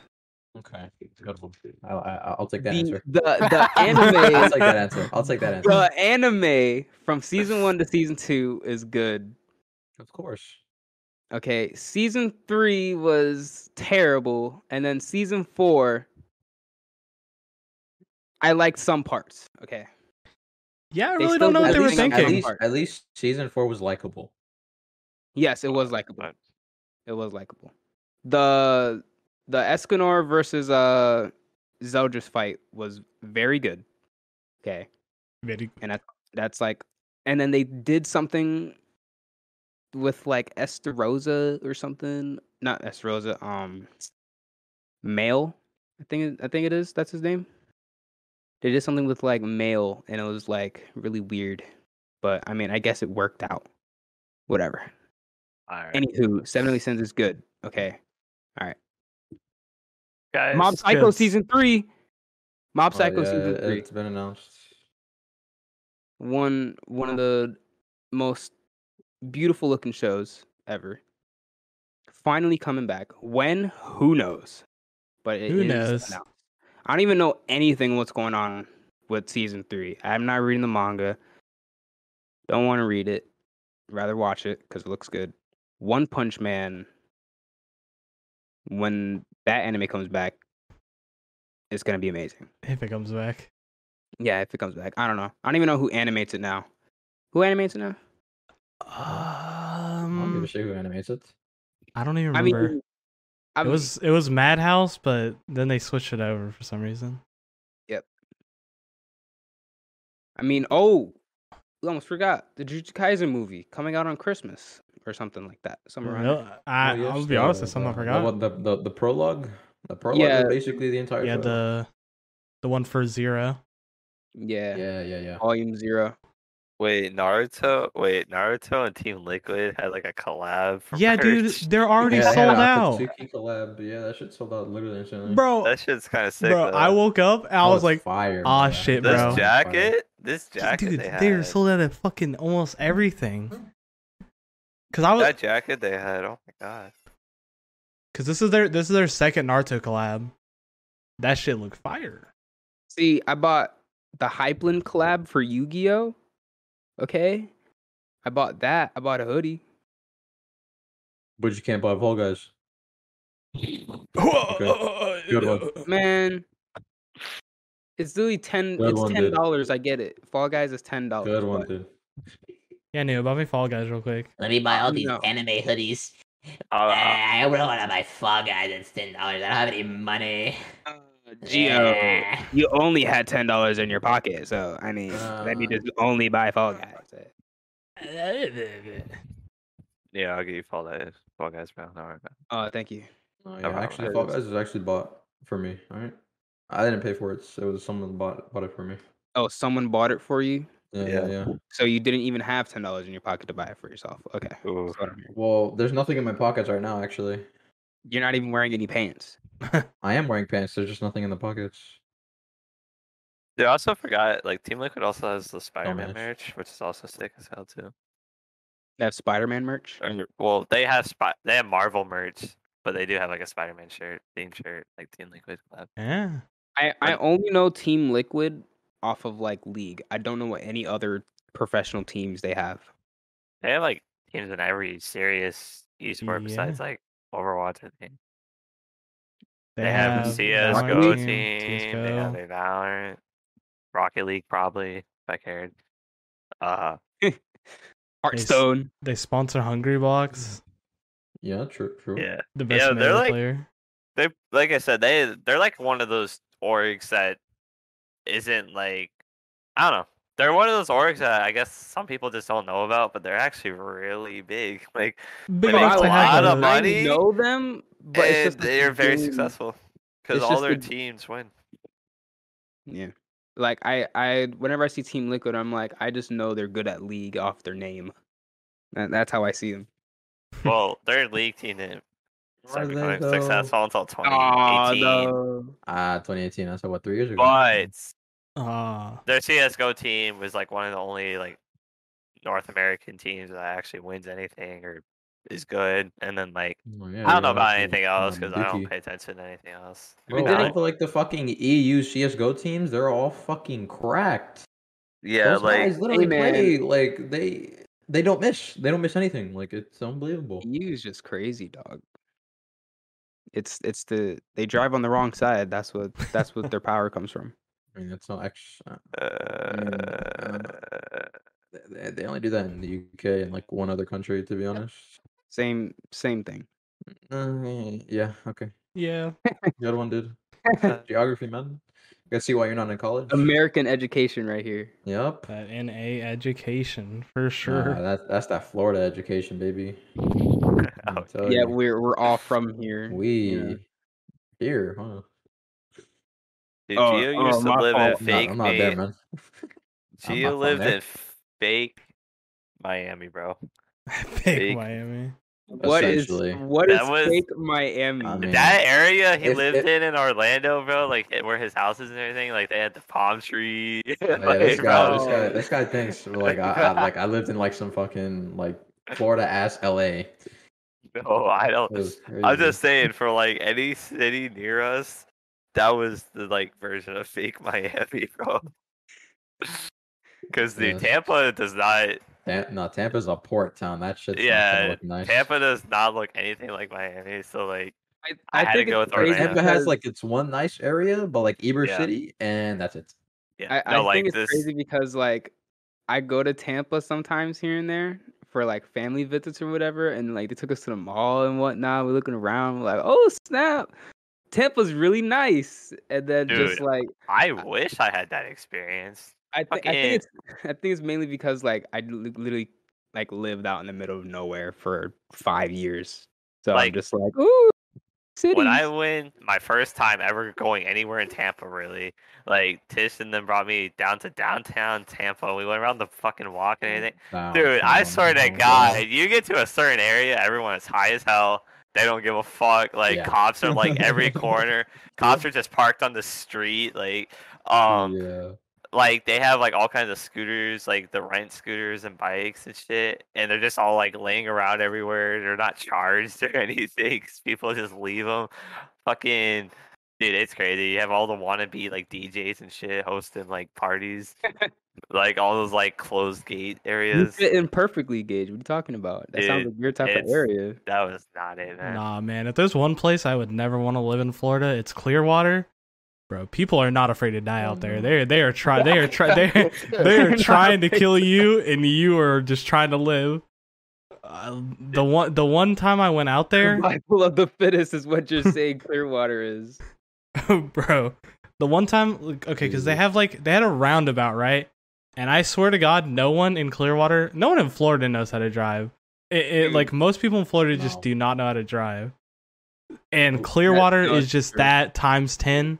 Okay, good one. I'll, I- I'll take that The, answer. the the I'll take that answer. I'll take that answer. the anime from season one to season two is good. Of course. Okay, season three was terrible, and then season four, I liked some parts. Okay, yeah, I They really don't know what they were least, at thinking. thinking. least, at least season four was likable. yes, it was likable. It was likable. The the Escanor versus uh Zeldris fight was very good. Okay, Very- and that, that's like, and then they did something with like Estarossa or something. Not Estarossa. Um, Mael. I think I think it is. That's his name. They did something with like Mael, and it was like really weird. But I mean, I guess it worked out. Whatever. all right, Anywho, Seven Deadly Sins is good. Okay. Guys. Mob Psycho good. season three. Mob Oh, Psycho yeah, season three. It's been announced. One one of the most beautiful looking shows ever. Finally coming back. When? Who knows? But it Who is knows? announced. I don't even know anything what's going on with season three. I'm not reading the manga. Don't want to read it. Rather watch it because it looks good. One Punch Man. When that anime comes back, it's gonna be amazing. If it comes back. Yeah, if it comes back, I don't know. I don't even know who animates it now. Who animates it now? Um, I don't give Um, a shit who animates it. I don't even remember. I remember. mean, it was it was Madhouse, but then they switched it over for some reason. Yep. I mean, oh, we almost forgot the Jujutsu Kaisen movie coming out on Christmas or something like that. Somewhere around. Real- there. I, Oh, yes, I'll be honest, it's something I the- forgot. The, the, the, the prologue? The prologue Yeah. is basically the entire yeah, show. the the one for Zero. Yeah. Yeah, yeah, yeah. Volume zero. Wait, Naruto. Wait, Naruto and Team Liquid had like a collab. For Yeah, dude, they're already yeah, sold yeah, out, Akatsuki collab. Yeah, that shit sold out literally instantly. bro. That shit's kind of sick. Bro, though. I woke up and I That was like, fire. "Aw, bro. shit, this bro." Fire. jacket. This jacket dude, they had. they are sold out of fucking almost everything. Mm-hmm. Cause I was, That jacket they had. Oh my god. cause this is their this is their second Naruto collab. That shit look fire. See, I bought the Hypeland collab for Yu Gi Oh. Okay. I bought that. I bought a hoodie. But you can't buy Fall Guys. Good one. Man, it's literally ten. Good it's one, ten dude. dollars. I get it. Fall Guys is ten dollars. Good one, dude. Yeah, new. buy me Fall Guys real quick. Let me buy all these No. anime hoodies. Uh, Uh, I really want to buy Fall Guys. It's ten dollars. I don't have any money. Gio, Eh. you only had ten dollars in your pocket, so I mean, let me Uh. just only buy Fall Guys. yeah, I'll give you Fall Guys. Fall Guys, bro. No, no. Oh, thank you. Oh, yeah, problem. actually, Fall Guys is actually bought for me. All right, I didn't pay for it. So it was someone bought bought it for me. Oh, someone bought it for you, Yeah, yeah, Yeah. yeah. so you didn't even have ten dollars in your pocket to buy it for yourself. Okay, Ooh. that's what I'm hearing. Well, there's nothing in my pockets right now. Actually, You're not even wearing any pants. I am wearing pants. There's just nothing in the pockets. They also forgot like Team Liquid also has the oh, Spider-Man Dumbass. merch, which is also sick as hell too. They have Spider-Man merch. Or, well, they have spot they have Marvel merch, but they do have like a Spider-Man shirt, theme shirt, like Team Liquid collab. Yeah, I I only know Team Liquid off of like League. I don't know what any other professional teams they have. They have like teams in every serious esport Yeah. besides like Overwatch. I think they, they, have, have a CS:GO Valorant, team. They have CS:GO. a Valorant, Rocket League probably if I cared. Uh, Hearthstone. They sponsor Hungrybox, Yeah, true, true. yeah, the best Yeah, they're like- player. they like I said they they're like one of those orgs that isn't like I don't know. They're one of those orgs that I guess some people just don't know about, but they're actually really big. Like Big They enough make to a lot of money. I know them, but it's and just they're very game- successful because all their the- teams win. Yeah. Like I, I whenever I see Team Liquid, I'm like, I just know they're good at League off their name. That, that's how I see them. Well, their league team didn't start Are they, becoming though? successful until Aw, 2018. no. Ah, 2018. That's what three years ago. But Ah, their CS:GO team was like one of the only like North American teams that actually wins anything or is good. And then like Oh, yeah, I don't know about actually anything else kinda because I don't pay attention to anything else. Bro, It didn't- all the, like the fucking EU CS:GO teams, they're all fucking cracked. Yeah, Those like guys literally man. play like they they don't miss. They don't miss anything. Like it's unbelievable. EU is just crazy, dog. It's it's the they drive on the wrong side. That's what that's what their power comes from. I mean, that's not extra. uh, They, they only do that in the UK and like one other country, to be honest. Same same thing. Uh, yeah. Okay. yeah. the other one, did. Geography, man. You can see why you're not in college. American education right here. Yep. That NA education for Nah, sure. that's that's that Florida education, baby. I'ma tell Yeah, you. we're we're all from here. we yeah. here, huh? dude, Oh, Gio oh, used to live fault. in I'm not, fake I'm not there, man. I'm Gio lived in fake Miami, bro. Big Big. Miami. What is Essentially. what is was- fake Miami? I mean, that area he if- lived if- in in Orlando, bro, like eh, where his house is and everything, like they had the palm tree. Yeah, like, this guy, this guy, this guy thinks like I, I like I lived in like some fucking like Florida ass LA. No, I don't. I'm just saying, for like any city near us, that was the like version of fake Miami, bro. Because dude, Yes. Tampa does not. Tam- no, Tampa's a port town. That shit's Yeah, gonna look nice. Tampa does not look anything like Miami. So like, I, I had to think go with crazy Orlando. Tampa has like its one nice area, but like Ybor Yeah. City, and that's it. yeah, I, no, I like think it's this. crazy because like I go to Tampa sometimes here and there for like family visits or whatever, and like they took us to the mall and whatnot. We're looking around, we're like, oh snap, Tampa's really nice. And then just like I wish I had that experience. I think I think it's I think it's mainly because like I li- literally like lived out in the middle of nowhere for five years, so I'm just like, ooh, cities. When I went, my first time ever going anywhere in Tampa, really, like Tish and then brought me down to downtown Tampa. We went around the fucking walk and everything. Dude, I swear to God, you get to a certain area, everyone is high as hell. They don't give a fuck. Like Yeah. cops are like every corner. Cops are just parked on the street. Like, um, yeah. Like they have like all kinds of scooters, like the rent scooters and bikes and shit, and they're just all like laying around everywhere. They're not charged or anything. People just leave them. Fucking dude, it's crazy. You have all the wannabe like DJs and shit hosting like parties, like all those like closed gate you areas. fit in perfectly, Gage. What are you talking about? That sounds like your type of area. That was not it, man. Nah, man. If there's one place I would never want to live in Florida, it's Clearwater. Bro, people are not afraid to die out there. They they are trying they are trying they they They're trying to kill you, and you are just trying to live. Uh, the one the one time I went out there, Survival of the fittest is what you're saying. Clearwater is. bro. The one time, okay, because they have like they had a roundabout, right? And I swear to God, no one in Clearwater, no one in Florida knows how to drive. It, it like most people in Florida just No. do not know how to drive. And Clearwater is just that times ten.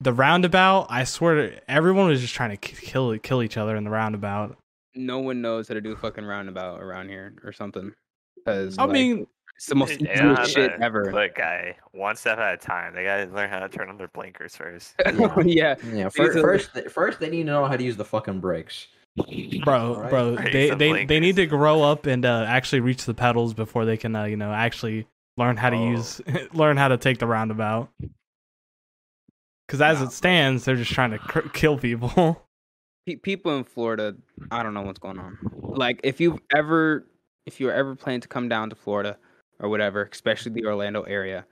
The roundabout, I swear, everyone was just trying to kill kill each other in the roundabout. No one knows how to do a fucking roundabout around here or something. Because I mean, it's the most Dude, they easiest don't have shit to- ever. Look, guy, one step at a time. They gotta learn how to turn on their blinkers first. Yeah. yeah, Yeah, These fir- are- first, first they need to know how to use the fucking brakes. bro, Alright. bro, Raise they the they, they need to grow up and uh, actually reach the pedals before they can, uh, you know, actually learn how to Oh. use, learn how to take the roundabout. Because as Nah, it stands, they're just trying to cr- kill people. People in Florida, I don't know what's going on. Like, if you've ever, if you're ever planning to come down to Florida or whatever, especially the Orlando area,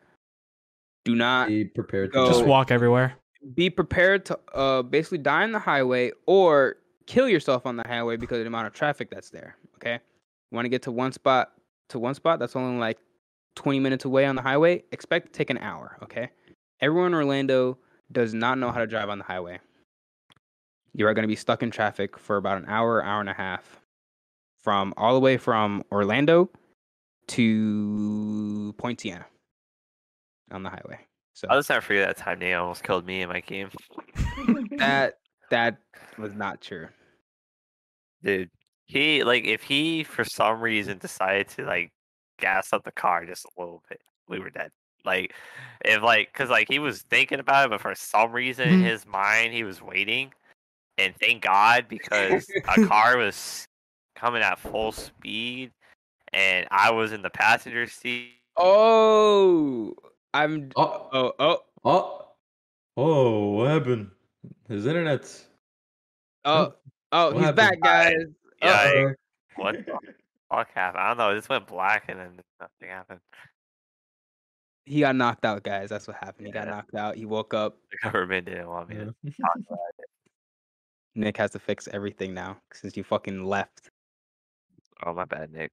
do not Be prepared to Go- just walk everywhere. be prepared to uh basically die on the highway or kill yourself on the highway because of the amount of traffic that's there. Okay, you want to get to one spot to one spot that's only like 20 minutes away on the highway. Expect to take an hour. Okay, everyone in Orlando does not know how to drive on the highway. You are going to be stuck in traffic for about an hour, hour and a half, from all the way from Orlando to Poinciana on the highway. So I'll just never forget that time they almost killed me in my game. that that was not true. Dude, he like if he for some reason decided to like gas up the car just a little bit, we were dead. Like if like because like he was thinking about it, but for some reason in Mhm. his mind he was waiting, and thank God because a car was coming at full speed, and I was in the passenger seat. Oh, I'm. Oh, Oh, oh, oh, oh! What happened? His internet's. oh, oh! What He's happened? back, guys. Yeah, Uh-oh. What the fuck happened? I don't know. It just went black and then nothing happened. He got knocked out, guys. That's what happened. He got knocked out. He woke up. The government didn't want me to Yeah. talk about it. Nick has to fix everything now since you fucking left. Oh my bad, Nick.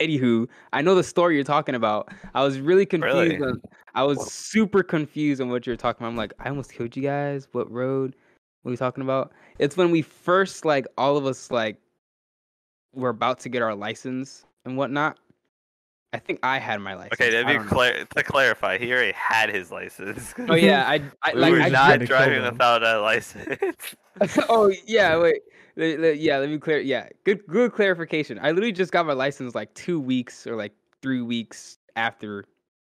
Anywho, I know the story you're talking about. I was really confused. Really? I was super confused on what you're talking about. I'm like, I almost killed you guys. What road? What are you talking about? It's when we first like all of us like were about to get our license and whatnot. I think I had my license. Okay, to I be to clarify, he already had his license. Oh yeah, I, I we like were I not tried to kill driving without a license. oh yeah, wait. Yeah, let me clear. Yeah, good, good clarification. I literally just got my license like two weeks or like three weeks after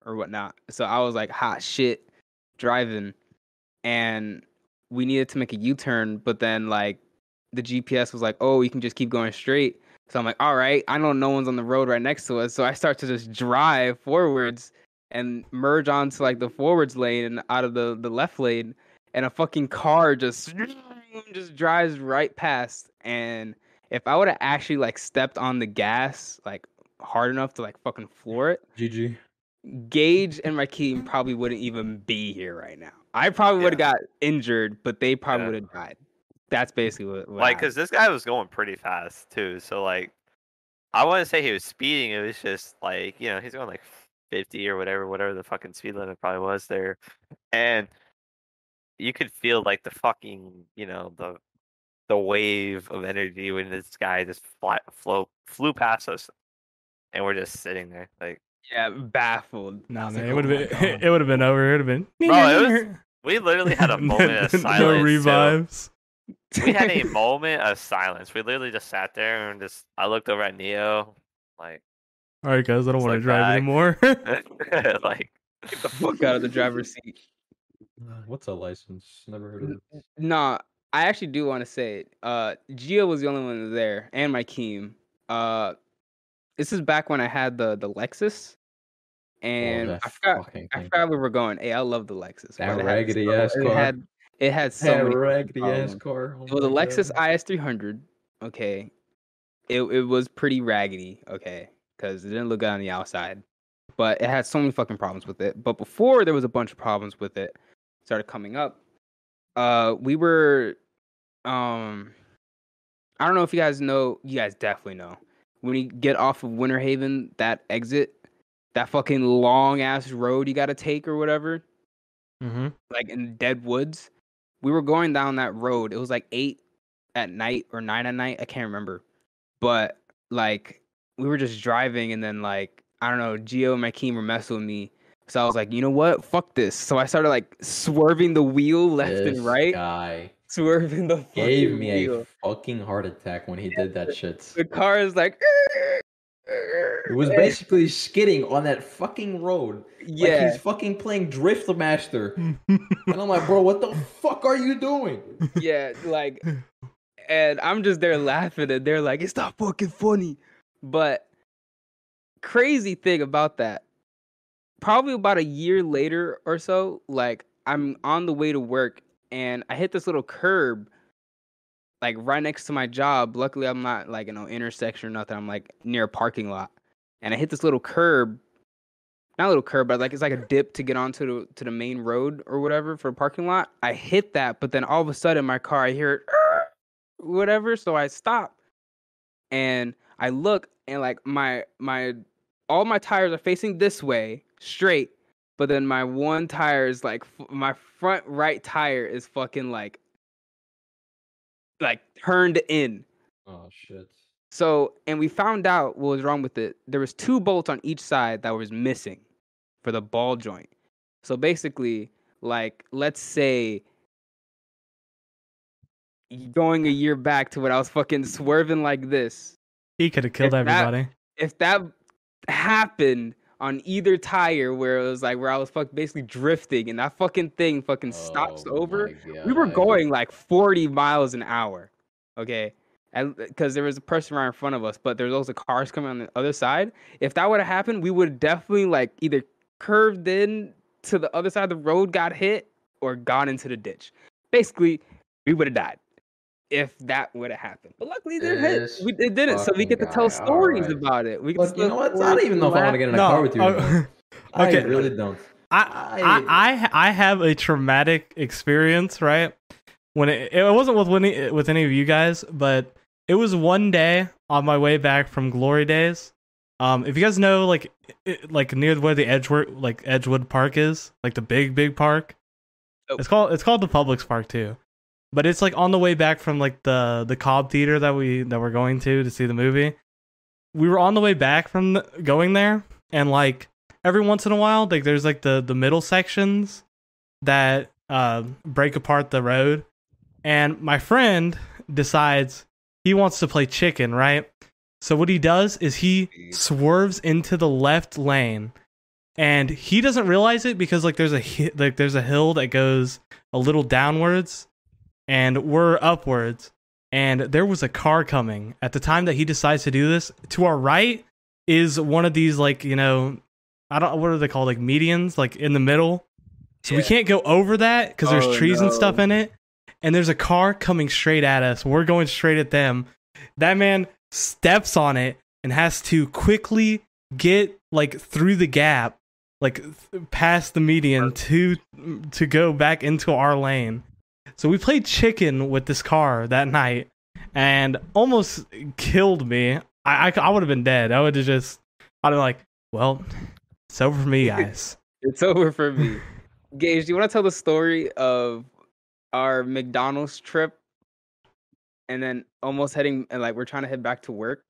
or whatnot. So I was like, hot shit, driving, and we needed to make a U turn. But then like the GPS was like, oh, you can just keep going straight. So I'm like, all right, I know no one's on the road right next to us. So I start to just drive forwards and merge onto like the forwards lane and out of the, the left lane. And a fucking car just just drives right past. And if I would have actually like stepped on the gas like hard enough to like fucking floor it, GG. Gage and Raheem probably wouldn't even be here right now. I probably would have got injured, but they probably Yeah. would have died. That's basically what, what like because this guy was going pretty fast too. So like, I wouldn't say he was speeding. It was just like you know he's going like fifty or whatever, whatever the fucking speed limit probably was there, and you could feel like the fucking you know the the wave of energy when this guy just fly, flow flew past us, and we're just sitting there like. yeah, baffled. I Nah, man, like, it would "Oh have my been it would have been over. It would have been Bro, it was- We literally had a moment of silence. no too. revives. We had a moment of silence. We literally just sat there and just I looked over at Neo, like All right, guys, I don't It's want like to drive back. anymore. like Get the fuck out of the driver's seat. What's a license? Never heard of it. Nah, I actually do want to say it. Uh, Gio was the only one there, and my team. Uh, this is back when I had the the Lexus, and that I forgot I forgot where we're going. Hey, I love the Lexus. That but it had raggedy so- ass it car. Had, it had so That many raggedy ass problems. car. Oh It was a Lexus God. IS 300. Okay, it it was pretty raggedy. Okay, because it didn't look good on the outside, but it had so many fucking problems with it. But before there was a bunch of problems with it, started coming up. Uh, we were, um, I don't know if you guys know. You guys definitely know when you get off of Winter Haven, that exit, that fucking long ass road you got to take or whatever mm-hmm. like in dead woods. We were going down that road. It was like eight at night or nine at night. I can't remember. But like we were just driving and then like I don't know, Gio and my team were messing with me. So I was like, you know what? Fuck this. So I started like swerving the wheel left This and right. guy Swerving the gave me a fucking heart attack when he did that shit. The car is like It was basically skidding on that fucking road. Like yeah. he's fucking playing Drift Master. And I'm like, bro, what the fuck are you doing? yeah, like, and I'm just there laughing, and they're like, "It's not fucking funny." But crazy thing about that, probably about a year later or so, like I'm on the way to work, and I hit this little curb, like right next to my job. Luckily, I'm not like in an intersection or nothing. I'm like near a parking lot, and I hit this little curb. Not a little curb, but like it's like a dip to get onto the to the main road or whatever for a parking lot. I hit that, but then all of a sudden my car, I hear it, whatever. So I stop, and I look, and like my my all my tires are facing this way straight, but then my one tire is like f- my front right tire is fucking like like turned in. Oh shit. So, and we found out what was wrong with it. There was two bolts on each side that was missing for the ball joint. So basically, like let's say y- going a year back to when I was fucking swerving like this. he could have killed If that- everybody. If that happened on either tire where it was like where I was fuck basically drifting and that fucking thing fucking stops Oh over, we were going like 40 miles an hour okay? And uh, because there was a person right in front of us but there was also cars coming on the other side. If that would have happened we would have definitely like either curved in to the other side of the road got hit or gone into the ditch. Basically we would have died if that would have happened but luckily it didn't hit This we, it didn't so we get to tell guy, stories alright. about it we get But to you know what? I don't even know if I want to get in a no, car with you. oh, anymore. I okay. really don't. I, I I I have a traumatic experience, right? When it, it wasn't with any with any of you guys, but it was one day on my way back from Glory Days. Um, if you guys know, like, it, like near where the Edgewood like Edgewood Park is, like the big big park. Oh. It's called it's called the Publix Park too, but it's like on the way back from like the the Cobb Theater that we that we're going to to see the movie. We were on the way back from the, going there, and like every once in a while like there's like the the middle sections that uh break apart the road. And my friend decides he wants to play chicken right? So what he does is he swerves into the left lane. And he doesn't realize it because like there's a like there's a hill that goes a little downwards and we're upwards and there was a car coming at the time that he decides to do this. To our right is one of these like you know, I don't what are they called like medians like in the middle. So we can't go over that because there's Oh, trees and stuff in it. And there's a car coming straight at us. We're going straight at them. That man steps on it and has to quickly get like through the gap, like th- past the median to to go back into our lane. So we played chicken with this car that night and almost killed me. I I, I would have been dead. I would have just I'd have been like, well, it's over for me, guys. It's over for me. Gage, do you want to tell the story of our McDonald's trip and then almost heading and like we're trying to head back to work?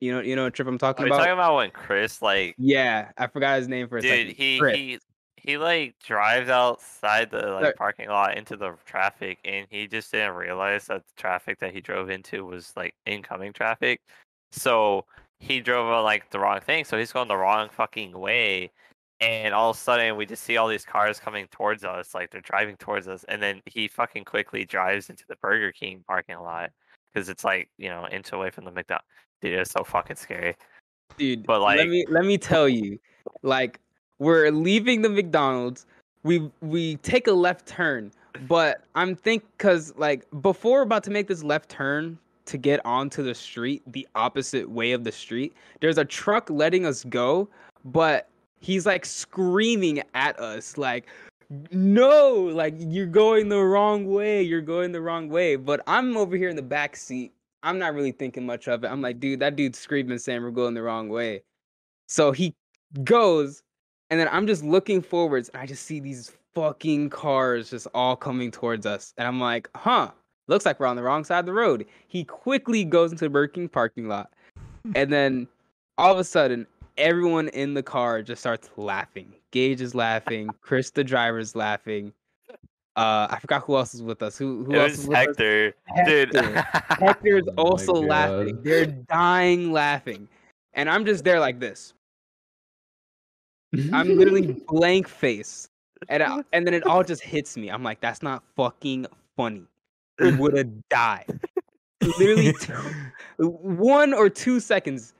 You know, you know what trip I'm Are talking we about? talking about when Chris like yeah, I forgot his name for a dude second. he Chris. he he like drives outside the like parking lot into the traffic and he just didn't realize that the traffic that he drove into was like incoming traffic. So he drove on like the wrong thing, so he's going the wrong fucking way. And all of a sudden we just see all these cars coming towards us, like they're driving towards us, and then he fucking quickly drives into the Burger King parking lot because it's like, you know, inch away from the McDonald's. Dude, it's so fucking scary. dude. But, like, let me let me tell you, like we're leaving the McDonald's. We we take a left turn, but I'm think because like before about to make this left turn to get onto the street, the opposite way of the street, there's a truck letting us go, but he's like screaming at us like no like you're going the wrong way you're going the wrong way. But i'm over here in the back seat. I'm not really thinking much of it. I'm like dude that dude's screaming saying we're going the wrong way. So he goes and then i'm just looking forwards and i just see these fucking cars just all coming towards us and i'm like huh looks like we're on the wrong side of the road he quickly goes into the Burger King parking lot and then all of a sudden everyone in the car just starts laughing. Gage is laughing. Chris, the driver, is laughing. Uh, I forgot who else is with us. Who who it else was is with us? Hector. Dude. Hector. Hector's Oh my also laughing. They're dying laughing, and I'm just there like this. I'm literally blank face, and I, and then it all just hits me. I'm like, that's not fucking funny. We would have died. Literally, two, one or two seconds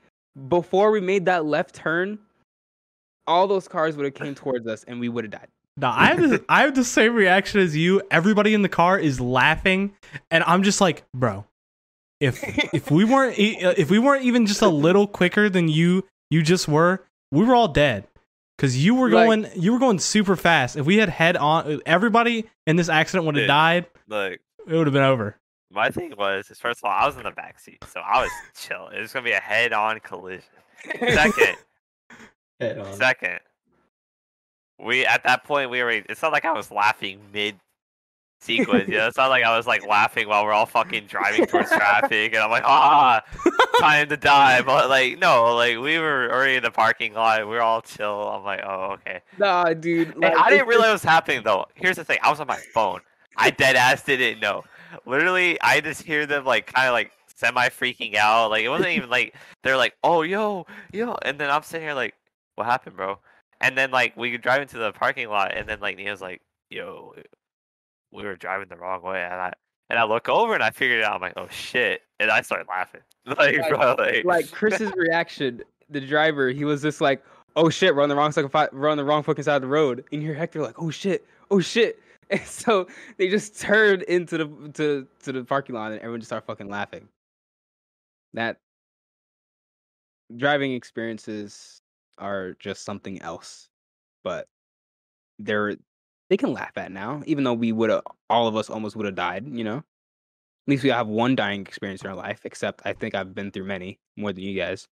before we made that left turn, all those cars would have came towards us, and we would have died. No, I have the, I have the same reaction as you. Everybody in the car is laughing, and I'm just like, bro, if if we weren't uh, if we weren't even just a little quicker than you you just were, we were all dead. Cause you were Like- going you were going super fast. If we had head on, everybody in this accident would have died. Like It would have been over. my thing was, is first of all, I was in the back seat, so I was chill. It was gonna be a head-on collision. Second, Head on. second, we at that point we were. It's not like I was laughing mid sequence. You know, it's not like I was like laughing while we're all fucking driving towards traffic, and I'm like, ah, time to die. But like, no, like we were already in the parking lot. We were all chill. I'm like, oh, okay. Nah, dude. Like, I didn't realize just- what was happening though. Here's the thing: I was on my phone. I dead ass didn't know. Literally, I just hear them like kind of like semi freaking out. Like it wasn't even like they're like, "Oh, yo, yo," and then I'm sitting here like, "What happened, bro?" And then like we could drive into the parking lot, and then like Nia's like, "Yo, we were driving the wrong way," and I and I look over and I figured it out. I'm like, "Oh shit!" And I started laughing. Like, Like- bro, like, like Chris's reaction, the driver, he was just like, "Oh shit, we're on the wrong side, of, we're on the wrong fucking side of the road." And you hear Hector like, "Oh shit, oh shit," and so they just turned into the to to the parking lot, and everyone just started fucking laughing. That driving experiences are just something else, but they're they can laugh at now, even though we would have all of us almost would have died. You know. At least we have one dying experience in our life, except I think I've been through many more than you guys.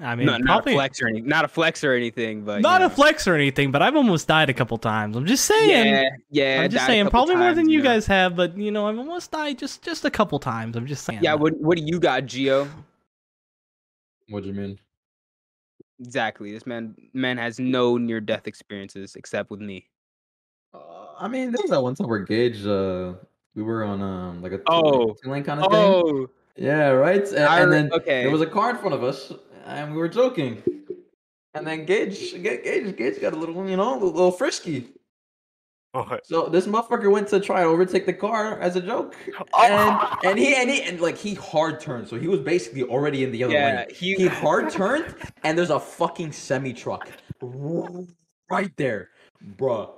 I mean, No, not a flex or anything. Not a flex or anything, but not you a flex or anything, but I've almost died a couple times. I'm just saying. Yeah, yeah. I'm just saying, couple probably more than times, you know. guys have, but you know, I've almost died just just a couple times. I'm just saying. Yeah. What What do you got, Gio? What do you mean? Exactly. This man man has no near death experiences except with me. Uh, I mean, there was that one time where Gage, uh, we were on um like a Oh. lane kind of thing. Oh, Yeah, right. And, I and then okay. there was a car in front of us, and we were joking. And then Gage, Gage, Gage got a little, you know, a little frisky. What? So this motherfucker went to try to overtake the car as a joke, Oh. and and he and he and like he hard turned, so he was basically already in the other Yeah, lane. he- He hard turned, and there's a fucking semi truck right there, bruh.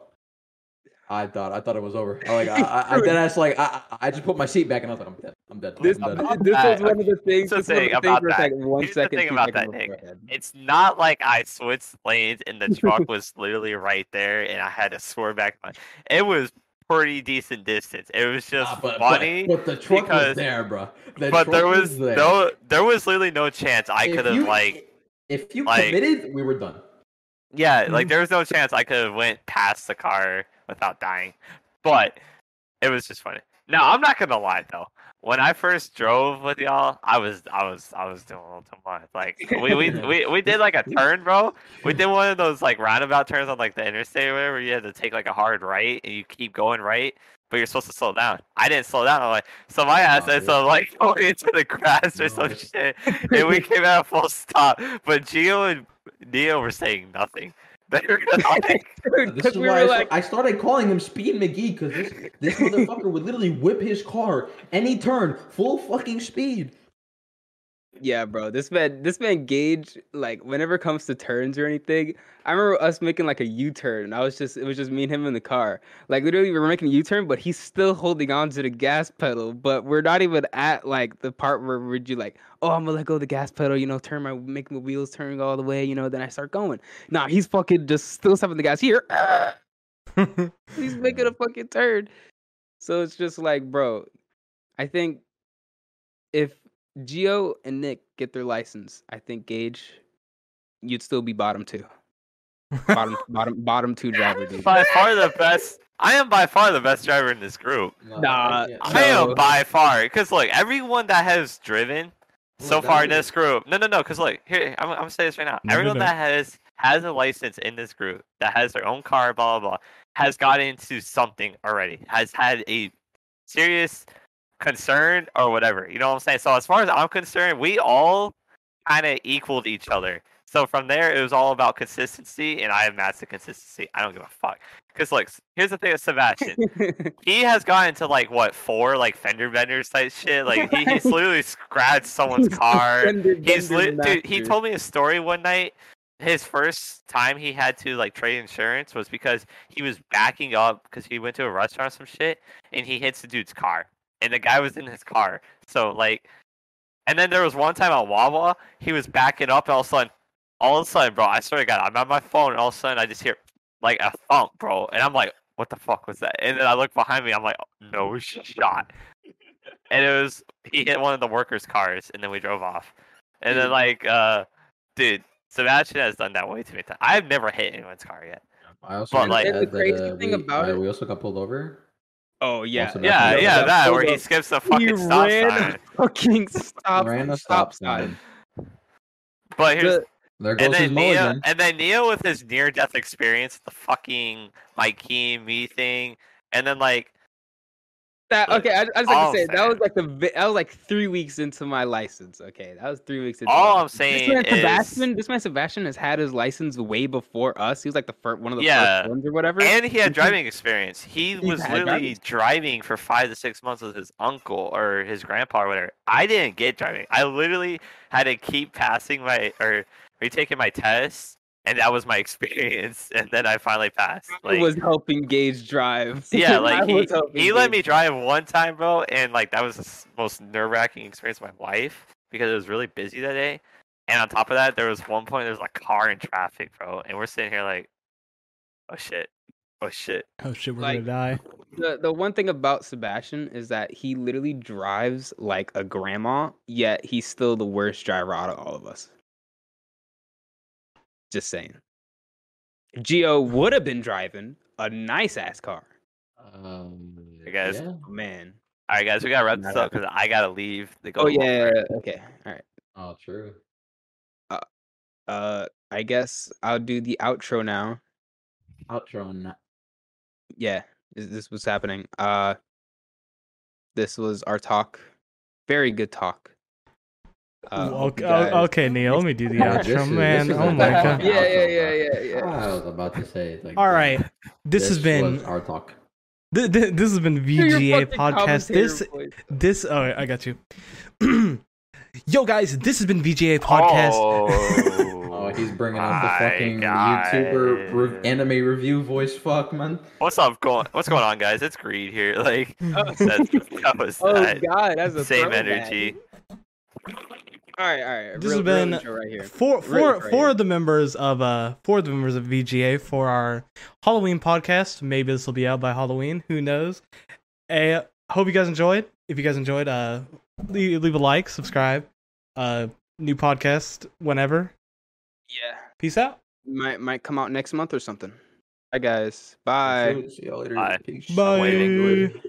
I thought I thought it was over. I like I I, I did ask like I I I just put my seat back and I was like I'm dead. I'm dead. This, I'm dead. this that. was one of the things. Here's the This was one of thing about things where it's that. like one Here's the thing about that, Nick. It's not like I switched lanes and the truck was literally right there and I had to swerve back. My, it was pretty decent distance. It was just Nah, but, funny. but, but the truck because- was there, bro. The but there truck was there. no, there was literally no chance I If could have you- like, if you like- committed, we were done. yeah, like mm-hmm. there was no chance I could have went past the car without dying. But it was just funny. Now I'm not gonna lie though. When I first drove with y'all, I was, I was, I was doing a little too much. Like we, we, we, we did like a turn, bro. We did one of those like roundabout turns on like the interstate or whatever. Where you had to take like a hard right and you keep going right, but you're supposed to slow down. I didn't slow down. I'm like, so my ass Oh, ends up uh, like going into the grass or some No. shit, and we came at a full stop. But Gio and Neo were saying nothing. They were like, Dude, This is we why were I, like, I started calling him Speed McGee because this this motherfucker would literally whip his car any turn, full fucking speed. Yeah, bro. This man, this man Gage, like whenever it comes to turns or anything, I remember us making like a U-turn. and I was just, it was just me and him in the car. Like literally, we were making a U-turn, but he's still holding on to the gas pedal. But we're not even at like the part where we're you like, oh, I'm gonna let go of the gas pedal, you know, turn my, make my wheels turn all the way, you know, then I start going. Nah, he's fucking just still stepping the gas here. he's making a fucking turn. So it's just like, bro, I think if Gio and Nick get their license, I think Gage, you'd still be bottom two. Bottom bottom bottom two driver, dude. by far the best. I am by far the best driver in this group. Nah, I am No. by far because look, everyone that has driven so Look, far in this group. No, no, no. Because look, here I'm, I'm gonna say this right now. No, no, Everyone no. that has has a license in this group that has their own car, blah blah blah, has got into something already. Has had a serious concern or whatever. You know what I'm saying? So as far as I'm concerned, we all kind of equaled each other. So from there, it was all about consistency, and I have mastered consistency. I don't give a fuck. Because look, here's the thing with Sebastian he has gotten to like what four like fender benders type shit. Like he, he's literally scratched someone's car. Fender He's li- dude. He told me a story one night. His first time he had to like trade insurance was because he was backing up because he went to a restaurant or some shit and he hits the dude's car and the guy was in his car. So like, and then there was one time at Wawa he was backing up and all of a sudden, all of a sudden, bro, I swear to God, I'm on my phone and all of a sudden I just hear like a thump, bro, and I'm like, what the fuck was that? And then I look behind me, I'm like, no shot. And it was he hit one of the workers' cars, and then we drove off. And then like, uh, dude, Sebastian has done that way too many times. I've never hit anyone's car yet. I also But, like- add And the that, crazy uh, thing we, about uh, it- we also got pulled over. Oh yeah, Yeah, yeah, else. that where he skips the He fucking stop ran sign. a fucking stop, Ran a stop stop sign. sign. But here's The- There goes and his then Neo, mulligan. and then Neo with his near death experience, the fucking my key me thing, and then like that okay, I, I just like to say that was like the that was like three weeks into my license. Okay, that was three weeks into. All my I'm saying this man is- Sebastian, this man Sebastian has had his license way before us. He was like the first one of the Yeah. first ones or whatever. And he had driving experience. He He's was literally driving driving for five to six months with his uncle or his grandpa or whatever. I didn't get driving. I literally had to keep passing my or retaking my test, and that was my experience. And then I finally passed. I Like, was helping Gage drive. yeah, like he, he let me drive one time, bro, and like that was the most nerve wracking experience of my life because it was really busy that day. And on top of that, there was one point there was a car in traffic, bro, and we're sitting here like, oh shit, oh shit. oh shit, we're Like- gonna die. the the one thing about Sebastian is that he literally drives like a grandma, yet he's still the worst driver out of all of us. Just saying. Gio would have been driving a nice ass car. Um, Hey, guys. yeah. Man. All right, guys, we gotta wrap this up because I gotta leave. To go Oh yeah, right? yeah, yeah, okay. All right. Oh, true. Uh uh, I guess I'll do the outro now. Outro on that. Yeah, this, this was happening. Uh this was our talk. Very good talk. Uh, Ooh, okay, guys- okay, Neil. Let me do the outro, is- man. oh my god. Yeah, yeah, yeah, yeah, yeah. I was about to say. Like, All right, this, has been was our talk. th- th- this has been VGA podcast. This commentator voice. this oh I got you. Yo guys, this has been VGA podcast. Oh, he's bringing up the fucking God. YouTuber re- anime review voice. Fuck, man. What's up going? What's going on, guys? It's Greed here. Like Oh, that's, that was oh that. god, that's a Same throwback. energy. All right, all right. This real, has been real right here. Four, Right- four, right four of the members of uh, four of the members of VGA for our Halloween podcast. Maybe this will be out by Halloween. Who knows? I hope you guys enjoyed. If you guys enjoyed, uh, leave, leave a like, subscribe. Uh, new podcast whenever. Yeah, Peace out. might might come out next month or something. Bye guys. Bye. See y'all later. Bye. Peace. Bye. waiting.